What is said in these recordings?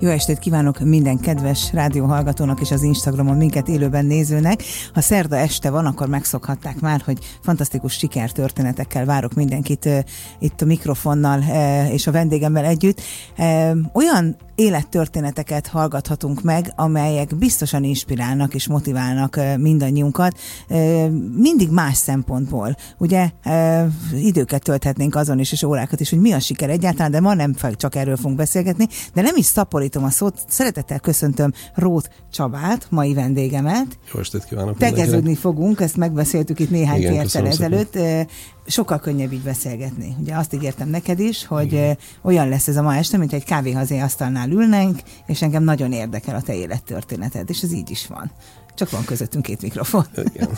Jó estét kívánok minden kedves rádióhallgatónak és az Instagramon minket élőben nézőnek. Ha szerda este van, akkor megszokhatták már, hogy fantasztikus sikertörténetekkel várok mindenkit itt a mikrofonnal és a vendégemmel együtt. Olyan élettörténeteket hallgathatunk meg, amelyek biztosan inspirálnak és motiválnak mindannyiunkat, mindig más szempontból. Ugye időket tölthetnénk azon is, és órákat is, hogy mi a siker egyáltalán, de ma nem csak erről fogunk beszélgetni, de nem is szaporítom a szót, szeretettel köszöntöm Rót Csabát, mai vendégemet. Jó estét kívánok! Tegeződni fogunk, ezt megbeszéltük itt néhány perccel ezelőtt sokkal könnyebb így beszélgetni. Ugye azt ígértem neked is, hogy Igen. olyan lesz ez a ma este, mint egy kávéhazé asztalnál ülnénk, és engem nagyon érdekel a te élettörténeted, és ez így is van. Csak van közöttünk két mikrofon. Igen.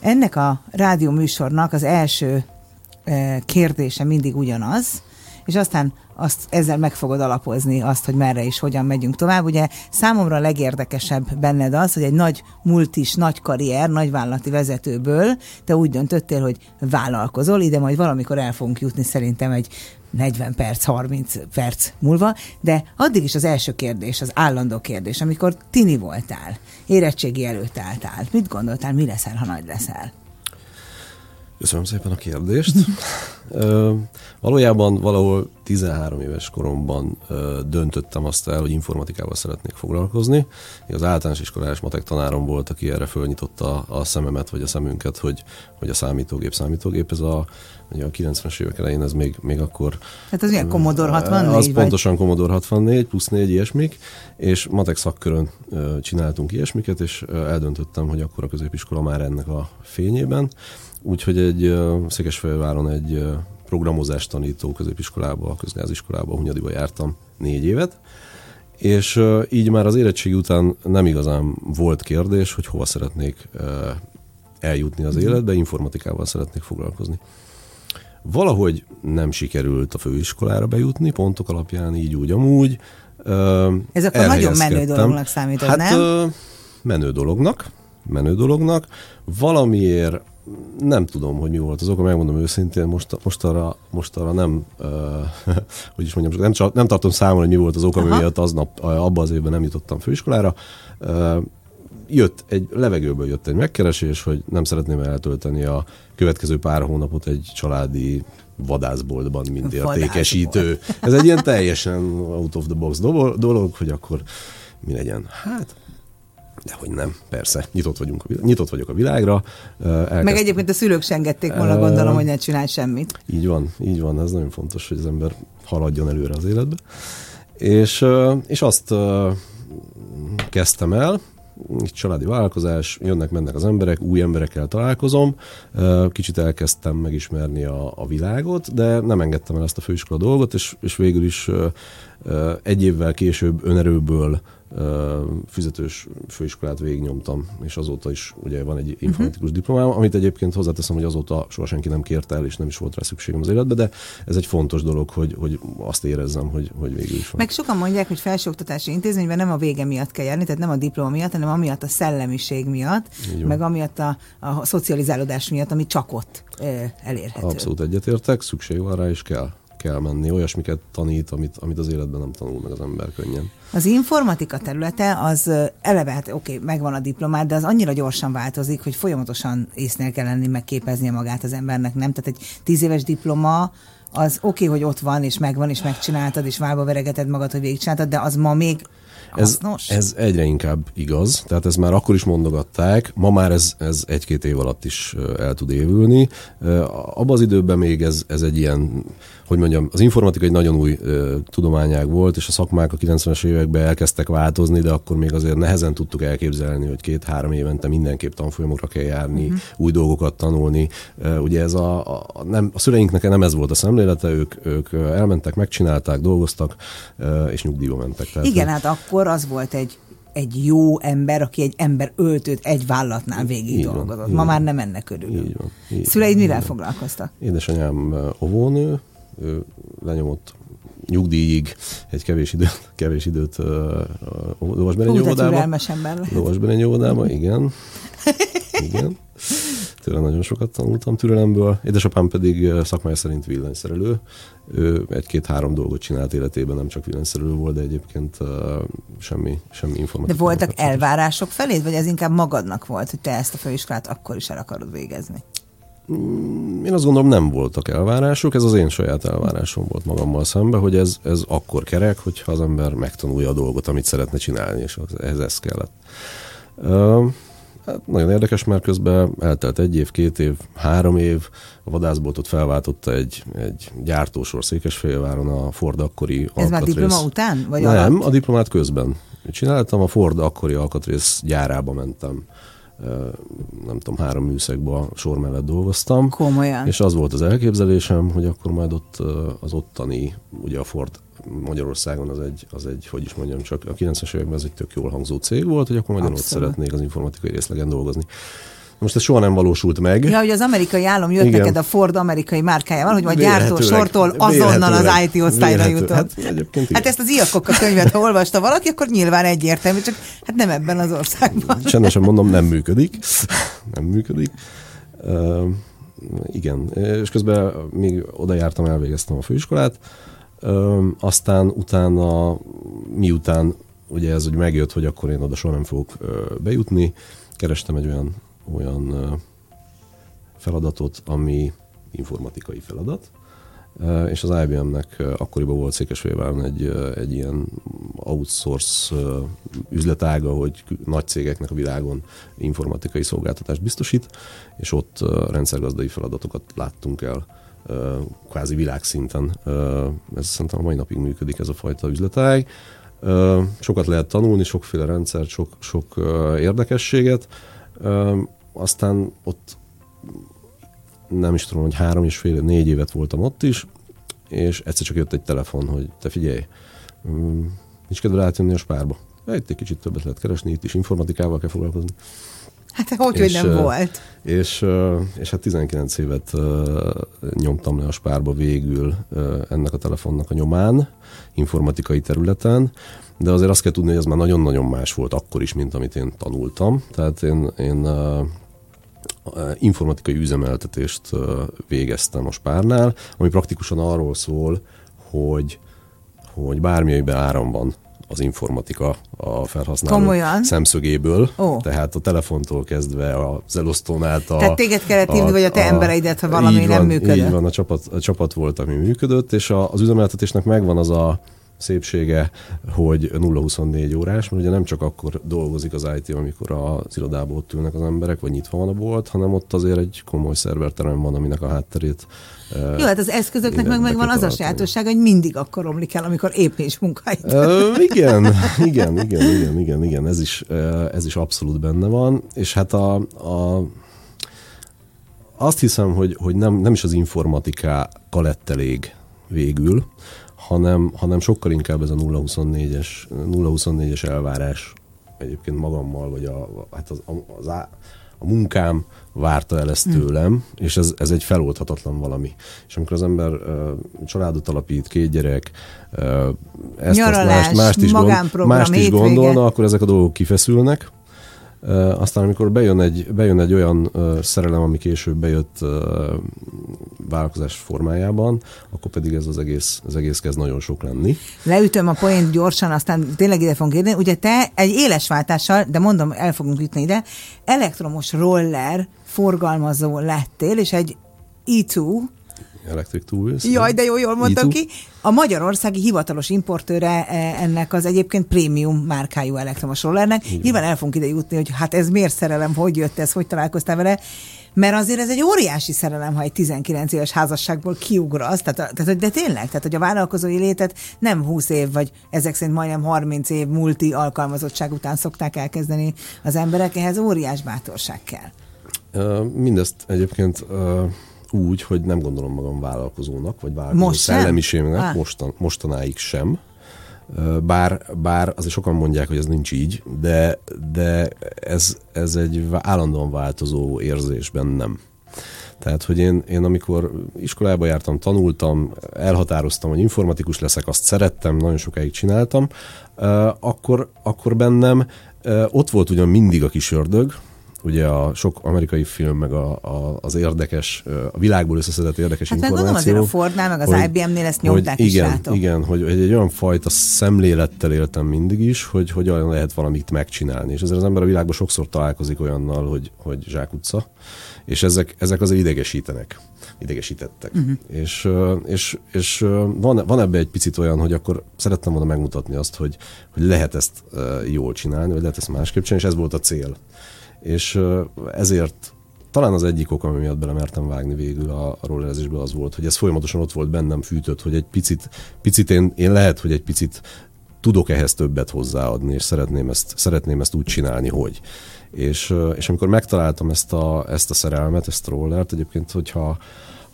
Ennek a rádió műsornak az első kérdése mindig ugyanaz, és aztán azt ezzel meg fogod alapozni azt, hogy merre és hogyan megyünk tovább. Ugye számomra a legérdekesebb benned az, hogy egy nagy multis, nagy karrier, nagy vállalati vezetőből te úgy döntöttél, hogy vállalkozol, ide majd valamikor el fogunk jutni szerintem egy 40 perc, 30 perc múlva, de addig is az első kérdés, az állandó kérdés, amikor tini voltál, érettségi előtt álltál, mit gondoltál, mi leszel, ha nagy leszel? Köszönöm szépen a kérdést. Ö, valójában valahol 13 éves koromban ö, döntöttem azt el, hogy informatikával szeretnék foglalkozni. Az általános iskolás matek tanárom volt, aki erre fölnyitotta a szememet, vagy a szemünket, hogy, hogy a számítógép, számítógép, ez a, ugye a 90-es évek elején ez még, még akkor... Hát az ilyen Commodore 64? Az vagy? pontosan Commodore 64, plusz 4 ilyesmik, és matek szakkörön ö, csináltunk ilyesmiket, és eldöntöttem, hogy akkor a középiskola már ennek a fényében Úgyhogy egy Székesfehérváron egy programozást tanító középiskolába, a közgáziskolába, Hunyadiba jártam négy évet, és így már az érettségi után nem igazán volt kérdés, hogy hova szeretnék eljutni az mhm. életbe, informatikával szeretnék foglalkozni. Valahogy nem sikerült a főiskolára bejutni, pontok alapján így úgy amúgy. Ez akkor nagyon menő dolognak számított, hát, nem? Menő dolognak, menő dolognak. Valamiért nem tudom, hogy mi volt az oka, megmondom őszintén, most, most, arra, most arra nem, uh, hogy is mondjam, nem, nem tartom számon, hogy mi volt az oka, miatt aznap, abban az évben nem jutottam főiskolára. Uh, jött egy, levegőből jött egy megkeresés, hogy nem szeretném eltölteni a következő pár hónapot egy családi vadászboltban, mint értékesítő. Ez egy ilyen teljesen out of the box dolog, hogy akkor mi legyen. Hát de hogy nem, persze, nyitott, vagyunk, nyitott vagyok a világra. Elkezd... Meg egyébként a szülők sem engedték volna, gondolom, hogy ne csinálj semmit. Így van, így van, ez nagyon fontos, hogy az ember haladjon előre az életbe. És, és azt kezdtem el, családi vállalkozás, jönnek-mennek az emberek, új emberekkel találkozom, kicsit elkezdtem megismerni a, a világot, de nem engedtem el ezt a főiskola dolgot, és, és végül is egy évvel később önerőből fizetős főiskolát végignyomtam, és azóta is ugye van egy informatikus uh-huh. diplomám, amit egyébként hozzáteszem, hogy azóta soha senki nem kérte el, és nem is volt rá szükségem az életbe, de ez egy fontos dolog, hogy, hogy azt érezzem, hogy, hogy végül is van. Meg sokan mondják, hogy felsőoktatási intézményben nem a vége miatt kell járni, tehát nem a diploma miatt, hanem amiatt a szellemiség miatt, meg amiatt a, a szocializálódás miatt, ami csak ott elérhető. Abszolút egyetértek, szükség van rá, és kell kell menni, olyasmiket tanít, amit, amit az életben nem tanul meg az ember könnyen. Az informatika területe az eleve, hát oké, okay, megvan a diplomát, de az annyira gyorsan változik, hogy folyamatosan észnél kell lenni, megképeznie magát az embernek, nem? Tehát egy tíz éves diploma, az oké, okay, hogy ott van, és megvan, és megcsináltad, és válba veregeted magad, hogy végigcsináltad, de az ma még ez, ez egyre inkább igaz, tehát ez már akkor is mondogatták, ma már ez, ez egy-két év alatt is el tud évülni. Abban az időben még ez, ez egy ilyen hogy mondjam, az informatika egy nagyon új tudományág volt, és a szakmák a 90-es években elkezdtek változni, de akkor még azért nehezen tudtuk elképzelni, hogy két-három évente mindenképp tanfolyamokra kell járni, uh-huh. új dolgokat tanulni. ugye ez a, a, nem, a szüleinknek nem ez volt a szemlélete, ők, ők elmentek, megcsinálták, dolgoztak, és nyugdíjba mentek. Tehát, Igen, hát akkor az volt egy egy jó ember, aki egy ember öltőt egy vállatnál végig így dolgozott. Van, Ma már nem ennek körül. Így van. Így Szüleid mivel foglalkoztak? Édesanyám óvónő, ő lenyomott nyugdíjig egy kevés időt, kevés időt uh, Lovasberenyő óvodába. ember Lovasberenyő óvodába, igen. Igen. tőle nagyon sokat tanultam türelemből. Édesapám pedig szakmája szerint villanyszerelő. Ő egy-két-három dolgot csinált életében, nem csak villanyszerelő volt, de egyébként uh, semmi, semmi informatika. De voltak elvárások felé, vagy ez inkább magadnak volt, hogy te ezt a főiskolát akkor is el akarod végezni? Mm, én azt gondolom nem voltak elvárások, ez az én saját elvárásom volt magammal szembe, hogy ez, ez akkor kerek, hogyha az ember megtanulja a dolgot, amit szeretne csinálni, és ehhez ez kellett. Hát nagyon érdekes, mert közben eltelt egy év, két év, három év, a vadászboltot felváltotta egy, egy gyártósor Székesfehérváron a Ford akkori Ez már diploma után? Vagy Nem, alatt? a diplomát közben csináltam, a Ford akkori alkatrész gyárába mentem nem tudom, három műszakban sor mellett dolgoztam. Komolyan. És az volt az elképzelésem, hogy akkor majd ott az ottani, ugye a Ford Magyarországon az egy, az egy, hogy is mondjam, csak a 90-es években ez egy tök jól hangzó cég volt, hogy akkor majd ott szeretnék az informatikai részlegen dolgozni. Most ez soha nem valósult meg. Ja, hogy az amerikai állam jött Igen. neked a Ford amerikai márkájával, hogy vagy gyártó sortól azonnal az IT osztályra jutott. Hát, hát ezt az a könyvet, ha olvasta valaki, akkor nyilván egyértelmű, csak hát nem ebben az országban. Csendesen mondom, nem működik. nem működik. Uh, igen, és közben még oda jártam, elvégeztem a főiskolát, aztán utána, miután ugye ez hogy megjött, hogy akkor én oda soha nem fogok bejutni, kerestem egy olyan olyan feladatot, ami informatikai feladat, és az IBM-nek akkoriban volt Székesfehérváron egy, egy ilyen outsource üzletága, hogy nagy cégeknek a világon informatikai szolgáltatást biztosít, és ott rendszergazdai feladatokat láttunk el kvázi világszinten. Ez szerintem a mai napig működik ez a fajta üzletág. Sokat lehet tanulni, sokféle rendszert, sok, sok érdekességet aztán ott nem is tudom, hogy három és fél, négy évet voltam ott is, és egyszer csak jött egy telefon, hogy te figyelj, nincs kedve átjönni a spárba. Itt egy kicsit többet lehet keresni, itt is informatikával kell foglalkozni. Hát hogy, és, hogy nem volt. És, és hát 19 évet nyomtam le a spárba végül ennek a telefonnak a nyomán, informatikai területen, de azért azt kell tudni, hogy ez már nagyon-nagyon más volt akkor is, mint amit én tanultam. Tehát én, én informatikai üzemeltetést végeztem a Spárnál, ami praktikusan arról szól, hogy, hogy bármilyenben áram van az informatika a felhasználó Komolyan? szemszögéből. Oh. Tehát a telefontól kezdve az elosztón át a... Tehát téged kellett hívni, vagy a te a, embereidet, ha valami nem működött. Így van, a csapat, a csapat volt, ami működött, és a, az üzemeltetésnek megvan az a szépsége, hogy 0-24 órás, mert ugye nem csak akkor dolgozik az IT, amikor az irodából ott ülnek az emberek, vagy nyitva van a bolt, hanem ott azért egy komoly szerverterem van, aminek a hátterét jó, hát az eszközöknek meg megvan az a sajátosság, hogy mindig akkor romlik el, amikor épp nincs munkáit. Uh, igen, igen, igen, igen, igen, igen, ez is, ez is abszolút benne van, és hát a, a azt hiszem, hogy, hogy nem, nem is az informatiká lett elég végül, hanem, hanem sokkal inkább ez a 0-24-es, 0-24-es elvárás egyébként magammal, vagy a, hát az, az, a, a munkám várta el ezt hm. tőlem, mm. és ez, ez egy feloldhatatlan valami. És amikor az ember uh, családot alapít, két gyerek, uh, ezt, Nyaralás, azt, mást, mást is, gond, mást is gondolna, akkor ezek a dolgok kifeszülnek, aztán amikor bejön egy, bejön egy olyan szerelem, ami később bejött vállalkozás formájában, akkor pedig ez az egész, az egész kezd nagyon sok lenni. Leütöm a poént gyorsan, aztán tényleg ide fogunk érni. Ugye te egy éles váltással, de mondom, el fogunk jutni ide, elektromos roller forgalmazó lettél, és egy E2, Electric Two Wheels. Jaj, de jó, jól mondtam ki. A magyarországi hivatalos importőre e, ennek az egyébként prémium márkájú elektromos rollernek. Igen. Nyilván el fogunk ide jutni, hogy hát ez miért szerelem, hogy jött ez, hogy találkoztál vele. Mert azért ez egy óriási szerelem, ha egy 19 éves házasságból kiugrasz. Tehát, tehát, de tényleg, tehát hogy a vállalkozói létet nem 20 év, vagy ezek szerint majdnem 30 év multi alkalmazottság után szokták elkezdeni az emberek, ehhez óriás bátorság kell. Mindezt egyébként úgy, hogy nem gondolom magam vállalkozónak, vagy vállalkozó Most szellemiségnek, ah. mostan, mostanáig sem. Bár, bár azért sokan mondják, hogy ez nincs így, de, de ez, ez egy állandóan változó érzés bennem. Tehát, hogy én, én amikor iskolába jártam, tanultam, elhatároztam, hogy informatikus leszek, azt szerettem, nagyon sokáig csináltam, akkor, akkor bennem ott volt ugyan mindig a kis ördög, ugye a sok amerikai film, meg a, a, az érdekes, a világból összeszedett érdekes hát információ. Hát azért a Fordnál, meg az hogy, IBM-nél ezt nyomták hogy is igen, rátok. Igen, hogy, hogy egy olyan fajta szemlélettel éltem mindig is, hogy hogyan lehet valamit megcsinálni. És ezért az ember a világban sokszor találkozik olyannal, hogy, hogy zsákutca, és ezek, ezek azért idegesítenek idegesítettek. Uh-huh. És, és, és van, van ebbe egy picit olyan, hogy akkor szerettem volna megmutatni azt, hogy, hogy lehet ezt jól csinálni, vagy lehet ezt másképp csinálni, és ez volt a cél. És ezért talán az egyik ok, ami miatt belemertem vágni végül a, a rollerezésbe az volt, hogy ez folyamatosan ott volt bennem fűtött, hogy egy picit, picit én, én lehet, hogy egy picit tudok ehhez többet hozzáadni, és szeretném ezt, szeretném ezt úgy csinálni, hogy. És, és amikor megtaláltam ezt a, ezt a szerelmet, ezt a rollert, egyébként, hogyha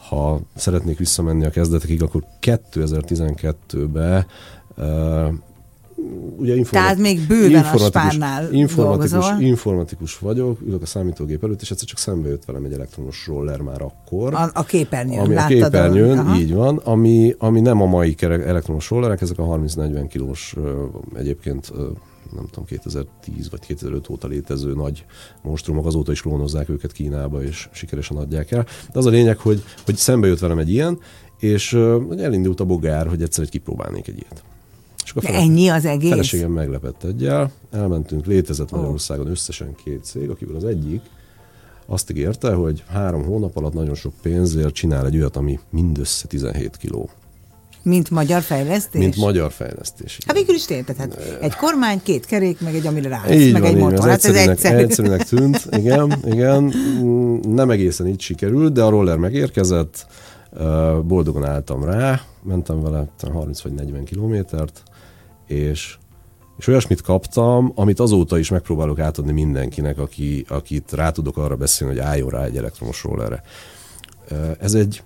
ha szeretnék visszamenni a kezdetekig, akkor 2012-ben uh, ugye informat- Tehát még bőven informatikus, a spárnál informatikus, informatikus vagyok, ülök a számítógép előtt, és egyszer csak szembe jött velem egy elektromos roller már akkor. A, a képernyőn, ami A képernyőn, a... így van, ami, ami nem a mai elektromos rollerek, ezek a 30-40 kilós egyébként nem tudom, 2010 vagy 2005 óta létező nagy monstrumok, azóta is klónozzák őket Kínába, és sikeresen adják el. De az a lényeg, hogy, hogy szembe jött velem egy ilyen, és elindult a bogár, hogy egyszer egy kipróbálnék egy ilyet. És akkor fele, ennyi az egész? Feleségem meglepett egyel, elmentünk, létezett Magyarországon összesen két cég, akiből az egyik azt ígérte, hogy három hónap alatt nagyon sok pénzért csinál egy olyat, ami mindössze 17 kiló. Mint magyar fejlesztés? Mint magyar fejlesztés. Hát végül is tényleg, hát egy kormány, két kerék, meg egy amire ráállsz, meg van, egy motor. Hát ez egyszerű. Egyszerűnek tűnt, igen, igen. Nem egészen így sikerült, de a roller megérkezett, boldogan álltam rá, mentem vele 30 vagy 40 kilométert, és és olyasmit kaptam, amit azóta is megpróbálok átadni mindenkinek, aki, akit rá tudok arra beszélni, hogy álljon rá egy elektromos rollerre. Ez egy,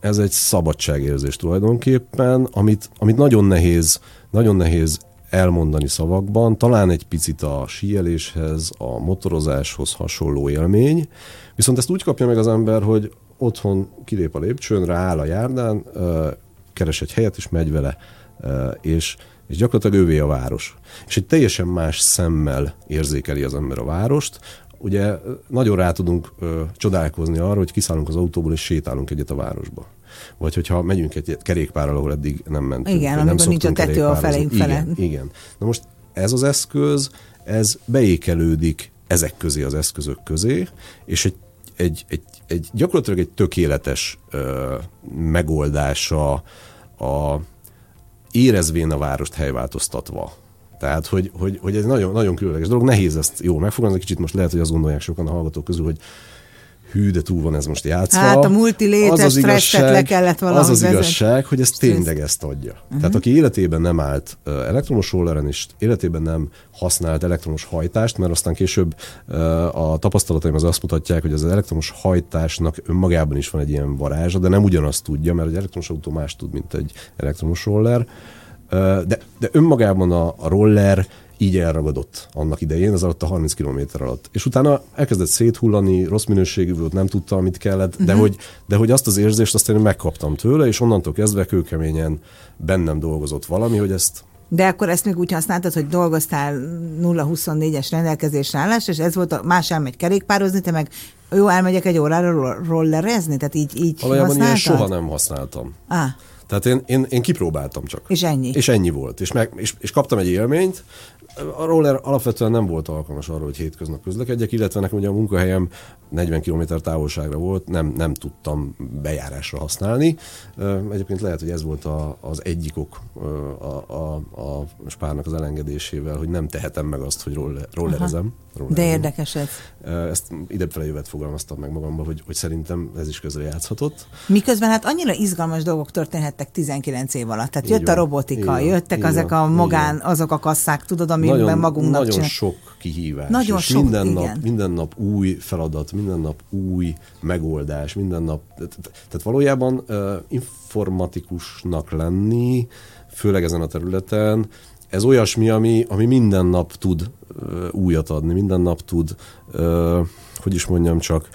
ez egy szabadságérzés tulajdonképpen, amit, amit nagyon nehéz, nagyon nehéz elmondani szavakban, talán egy picit a síeléshez, a motorozáshoz hasonló élmény, viszont ezt úgy kapja meg az ember, hogy otthon kilép a lépcsőn, rááll a járdán, keres egy helyet, és megy vele, és, és gyakorlatilag ővé a város. És egy teljesen más szemmel érzékeli az ember a várost, ugye nagyon rá tudunk ö, csodálkozni arra, hogy kiszállunk az autóból és sétálunk egyet a városba. Vagy hogyha megyünk egy kerékpárral, ahol eddig nem mentünk. Igen, amikor nem nincs a tető a felénk fele. Igen, igen. Na most ez az eszköz, ez beékelődik ezek közé az eszközök közé, és egy, egy, egy, egy gyakorlatilag egy tökéletes ö, megoldása a érezvén a várost helyváltoztatva. Tehát, hogy, hogy, hogy ez nagyon, nagyon különleges dolog, nehéz ezt jó megfogalmazni, kicsit most lehet, hogy azt gondolják sokan a hallgatók közül, hogy hű, de túl van ez most játszva. Hát a multilétes az az igazság, le kellett Az az igazság, hogy ez tényleg ezt adja. Uh-huh. Tehát aki életében nem állt elektromos rolleren, és életében nem használt elektromos hajtást, mert aztán később a tapasztalataim az azt mutatják, hogy az elektromos hajtásnak önmagában is van egy ilyen varázsa, de nem ugyanazt tudja, mert egy elektromos autó más tud, mint egy elektromos roller de, de önmagában a, a roller így elragadott annak idején, az alatt a 30 km alatt. És utána elkezdett széthullani, rossz minőségű volt, nem tudta, amit kellett, uh-huh. de, hogy, de hogy azt az érzést azt én megkaptam tőle, és onnantól kezdve kőkeményen bennem dolgozott valami, hogy ezt de akkor ezt még úgy használtad, hogy dolgoztál 0-24-es rendelkezésre állás, és ez volt, a, más elmegy kerékpározni, te meg jó, elmegyek egy órára rollerezni, tehát így, így Valójában ilyen soha nem használtam. Ah. Tehát én, én, én kipróbáltam csak. És ennyi? És ennyi volt. És, meg, és, és kaptam egy élményt, a roller alapvetően nem volt alkalmas arra, hogy hétköznap közlekedjek, illetve nekem ugye a munkahelyem 40 km távolságra volt, nem, nem tudtam bejárásra használni. Egyébként lehet, hogy ez volt a, az egyik ok a, a, a spárnak az elengedésével, hogy nem tehetem meg azt, hogy roller, rollerezem. rollerezem. De érdekes ez. Ezt idefele jövet fogalmaztam meg magamba, hogy, hogy szerintem ez is közre játszhatott. Miközben hát annyira izgalmas dolgok történhettek 19 év alatt. Tehát így jött van, a robotika, jöttek van, ezek a magán, azok a kasszák, tudod, amiben nagyon, magunknak Nagyon csinál. sok kihívás. Nagyon és sok, minden igen. nap, minden nap új feladat, minden nap új megoldás, minden nap, tehát valójában informatikusnak lenni, főleg ezen a területen, ez olyasmi, ami, ami minden nap tud újat adni, minden nap tud, hogy is mondjam csak,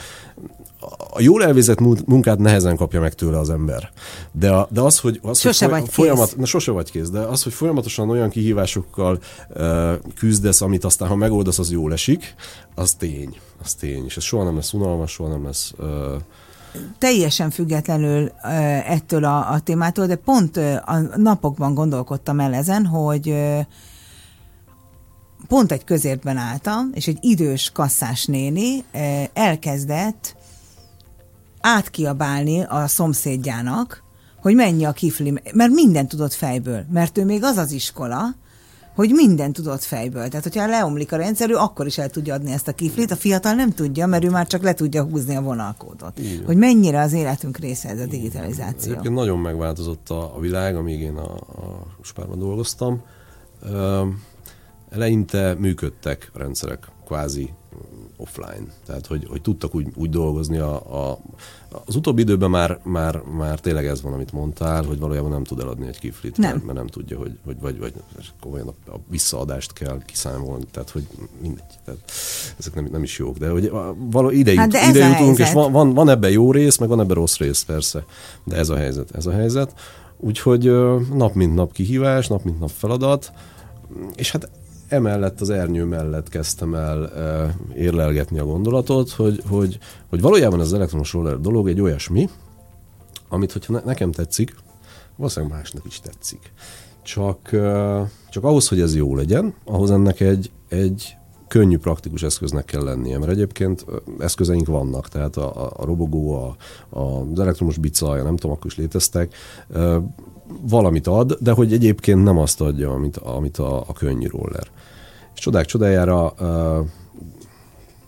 a jól elvégzett munkát nehezen kapja meg tőle az ember. De, a, de az, hogy, az, sose hogy vagy folyamat, kész. Na, sose vagy kész, de az, hogy folyamatosan olyan kihívásokkal uh, küzdesz, amit aztán, ha megoldasz, az jól esik, az tény. Az tény. És ez soha nem lesz unalmas, soha nem lesz uh, teljesen függetlenül ettől a, a témától, de pont a napokban gondolkodtam el ezen, hogy pont egy közértben álltam, és egy idős kasszás néni elkezdett átkiabálni a szomszédjának, hogy menj a kifli, mert minden tudott fejből, mert ő még az az iskola, hogy minden tudott fejből. Tehát, hogyha leomlik a rendszer, ő akkor is el tudja adni ezt a kiflit, a fiatal nem tudja, mert ő már csak le tudja húzni a vonalkódot. Igen. Hogy mennyire az életünk része ez a digitalizáció. Egyébként nagyon megváltozott a, a világ, amíg én a, a Spárban dolgoztam. Eleinte működtek a rendszerek, kvázi offline. Tehát, hogy, hogy tudtak úgy, úgy dolgozni. A, a, az utóbbi időben már, már, már tényleg ez van, amit mondtál, hogy valójában nem tud eladni egy kiflit, nem. Mert, mert nem tudja, hogy, hogy vagy, vagy komolyan a, a visszaadást kell kiszámolni, tehát hogy mindegy. Tehát ezek nem, nem is jók, de hogy való ide, hát ide jutunk, és van, van, van ebben jó rész, meg van ebben rossz rész, persze. De ez a helyzet, ez a helyzet. Úgyhogy nap mint nap kihívás, nap mint nap feladat, és hát emellett az ernyő mellett kezdtem el érlelgetni a gondolatot, hogy, hogy, hogy valójában az elektromos roller dolog egy olyasmi, amit, hogyha ne, nekem tetszik, valószínűleg másnak is tetszik. Csak, csak ahhoz, hogy ez jó legyen, ahhoz ennek egy, egy könnyű, praktikus eszköznek kell lennie, mert egyébként eszközeink vannak, tehát a, a, robogó, a, a, az elektromos bicaja, nem tudom, akkor is léteztek, valamit ad, de hogy egyébként nem azt adja, amit, amit a, a könnyű roller. És csodák csodájára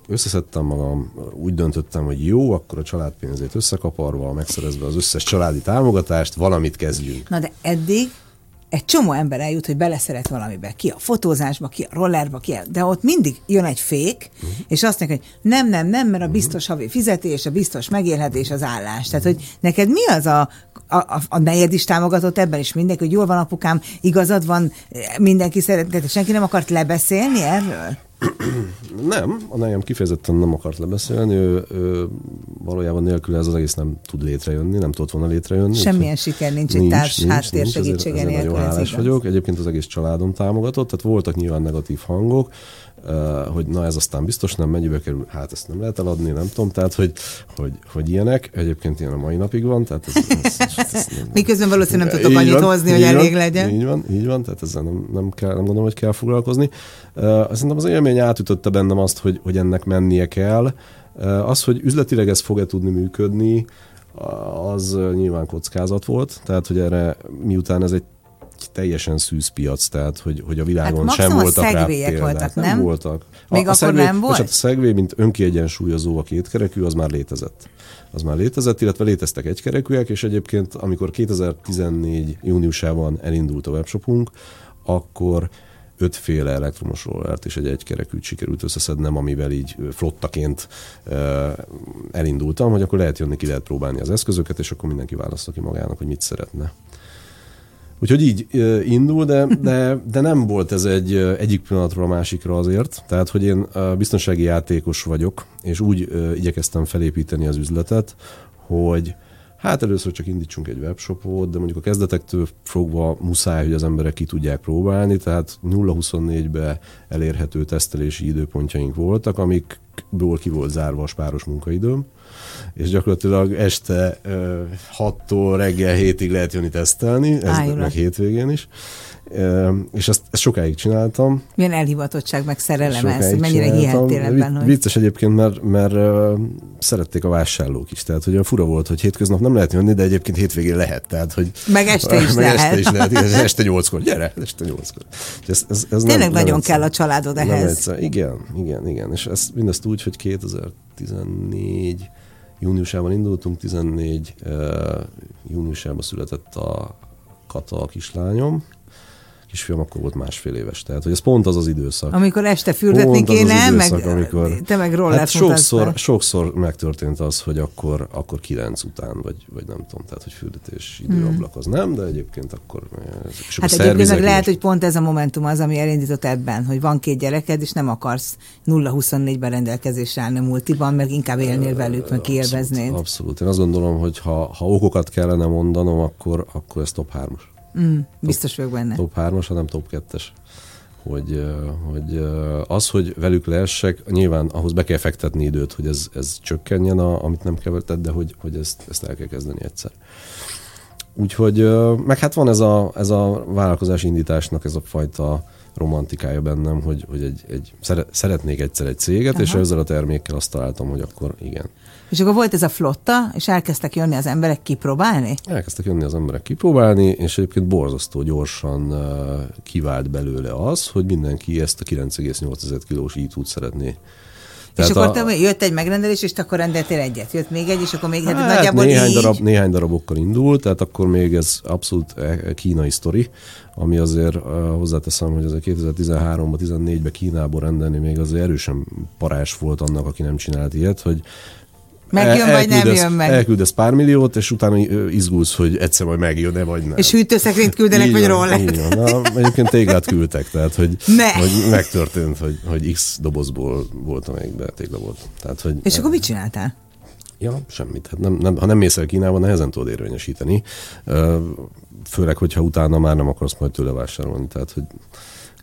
összeszedtem magam, úgy döntöttem, hogy jó, akkor a családpénzét összekaparva, megszerezve az összes családi támogatást, valamit kezdjünk. Na de eddig egy csomó ember eljut, hogy beleszeret valamibe. Ki a fotózásba, ki a rollerba, ki a... De ott mindig jön egy fék, uh-huh. és azt mondja, hogy nem, nem, nem, mert a biztos havi fizetés, a biztos megélhetés, az állás. Tehát, hogy neked mi az a a, a, a nejed is támogatott ebben is mindenki, hogy jól van apukám, igazad van, mindenki szeret, de senki nem akart lebeszélni erről? Nem, a nejem kifejezetten nem akart lebeszélni, ő, ő valójában nélkül ez az egész nem tud létrejönni, nem tudott volna létrejönni. Semmilyen siker nincs, nincs egy társ nincs, háttér nincs, segítsége ezért, ezért nélkül. Nagyon hálás vagyok. Egyébként az egész családom támogatott, tehát voltak nyilván negatív hangok, hogy na ez aztán biztos nem mennyibe kerül, hát ezt nem lehet eladni, nem tudom, tehát hogy, hogy, hogy ilyenek, egyébként ilyen a mai napig van, tehát ez, ez, ez, ez nem, Miközben valószínűleg nem tudtok annyit van, hozni, hogy elég van, legyen. Így van, így van, tehát ezzel nem, nem, kell, nem gondolom, hogy kell foglalkozni. Uh, szerintem az élmény átütötte bennem azt, hogy, hogy ennek mennie kell. Uh, az, hogy üzletileg ez fog-e tudni működni, az nyilván kockázat volt, tehát hogy erre miután ez egy teljesen szűz piac, tehát hogy, hogy a világon hát sem voltak rá példák. voltak, nem? nem? voltak. Még a, a akkor szegvé, nem volt? Hát a szegvé, mint önkiegyensúlyozó a kétkerekű, az már létezett. Az már létezett, illetve léteztek egykerekűek, és egyébként amikor 2014 júniusában elindult a webshopunk, akkor ötféle elektromos rollert és egy egykerekűt sikerült összeszednem, amivel így flottaként elindultam, hogy akkor lehet jönni, ki lehet próbálni az eszközöket, és akkor mindenki választja ki magának, hogy mit szeretne. Úgyhogy így indul, de, de, de nem volt ez egy egyik pillanatról a másikra azért. Tehát, hogy én biztonsági játékos vagyok, és úgy igyekeztem felépíteni az üzletet, hogy hát először csak indítsunk egy webshopot, de mondjuk a kezdetektől fogva muszáj, hogy az emberek ki tudják próbálni, tehát 0-24-be elérhető tesztelési időpontjaink voltak, amikből ki volt zárva a spáros munkaidőm és gyakorlatilag este 6-tól reggel 7-ig lehet jönni tesztelni, ez Ájra. meg hétvégén is. És ezt, ezt sokáig csináltam. Milyen elhivatottság, meg szerelem ez, hogy mennyire hihettél ebben. Hogy... Vicces egyébként, mert, mert szerették a vásárlók is. Tehát, hogy a fura volt, hogy hétköznap nem lehet jönni, de egyébként hétvégén lehet. Tehát, hogy, meg este is meg lehet. Este is lehet, igen, este nyolckor. Gyere, este nyolckor. Ez, ez, ez Tényleg nem, nagyon nem kell a családod ehhez. Egyszer. Igen, igen, igen. És ezt, mindezt úgy, hogy 2014 júniusában indultunk, 14 uh, júniusában született a Kata a kislányom, kisfiam akkor volt másfél éves. Tehát, hogy ez pont az az időszak. Amikor este fürdetni kéne, időszak, meg amikor, te meg rollert hát sokszor, sokszor megtörtént az, hogy akkor, akkor kilenc után, vagy, vagy nem tudom, tehát, hogy fürdetés időablak az nem, de egyébként akkor... Hát egyébként meg lehet, hogy pont ez a momentum az, ami elindított ebben, hogy van két gyereked, és nem akarsz 0-24-ben rendelkezésre állni multiban, meg inkább élnél velük, meg kiélveznéd. Abszolút. Én azt gondolom, hogy ha, ha okokat kellene mondanom, akkor, akkor ez top 3-as. Mm, biztos vagyok benne. Top 3-as, hanem top 2-es. Hogy, hogy az, hogy velük leessek, nyilván ahhoz be kell fektetni időt, hogy ez, ez csökkenjen, a, amit nem keverted, de hogy, hogy ezt, ezt el kell kezdeni egyszer. Úgyhogy, meg hát van ez a, ez a vállalkozás indításnak ez a fajta romantikája bennem, hogy, hogy egy, egy, szeretnék egyszer egy céget, Aha. és ezzel a termékkel azt találtam, hogy akkor igen. És akkor volt ez a flotta, és elkezdtek jönni az emberek kipróbálni? Elkezdtek jönni az emberek kipróbálni, és egyébként borzasztó gyorsan kivált belőle az, hogy mindenki ezt a 9,8 kilós ítút szeretné tehát és akkor a... te jött egy megrendelés, és te akkor rendeltél egyet. Jött még egy, és akkor még hát, hát nagyjából néhány, így... darab, néhány darabokkal indult, tehát akkor még ez abszolút e- kínai sztori, ami azért hozzáteszem, hogy ez a 2013-ban, 14-ben Kínából rendelni még azért erősen parás volt annak, aki nem csinált ilyet, hogy Megjön, el, vagy nem jön meg. Elküldesz pár milliót, és utána izgulsz, hogy egyszer majd megjön-e, vagy nem. És hűtőszekrényt küldenek, így vagy róla. Na, egyébként téglát küldtek, tehát hogy, ne. hogy megtörtént, hogy, hogy X dobozból volt, amelyikben tégla volt. Tehát, hogy, és akkor mit csináltál? Ja, semmit. Hát nem, nem, ha nem mész el Kínába, nehezen tudod érvényesíteni. Főleg, hogyha utána már nem akarsz majd tőle vásárolni. Tehát, hogy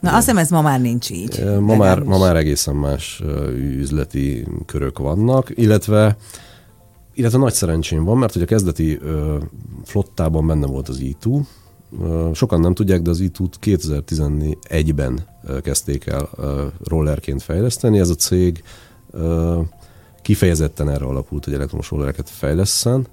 Na azt hiszem ez ma már nincs így. Ma már, ma már egészen más üzleti körök vannak, illetve illetve nagy szerencsém van, mert hogy a kezdeti flottában benne volt az i2, sokan nem tudják, de az i2-t 2011-ben kezdték el rollerként fejleszteni. Ez a cég kifejezetten erre alapult, hogy elektromos rollereket fejleszen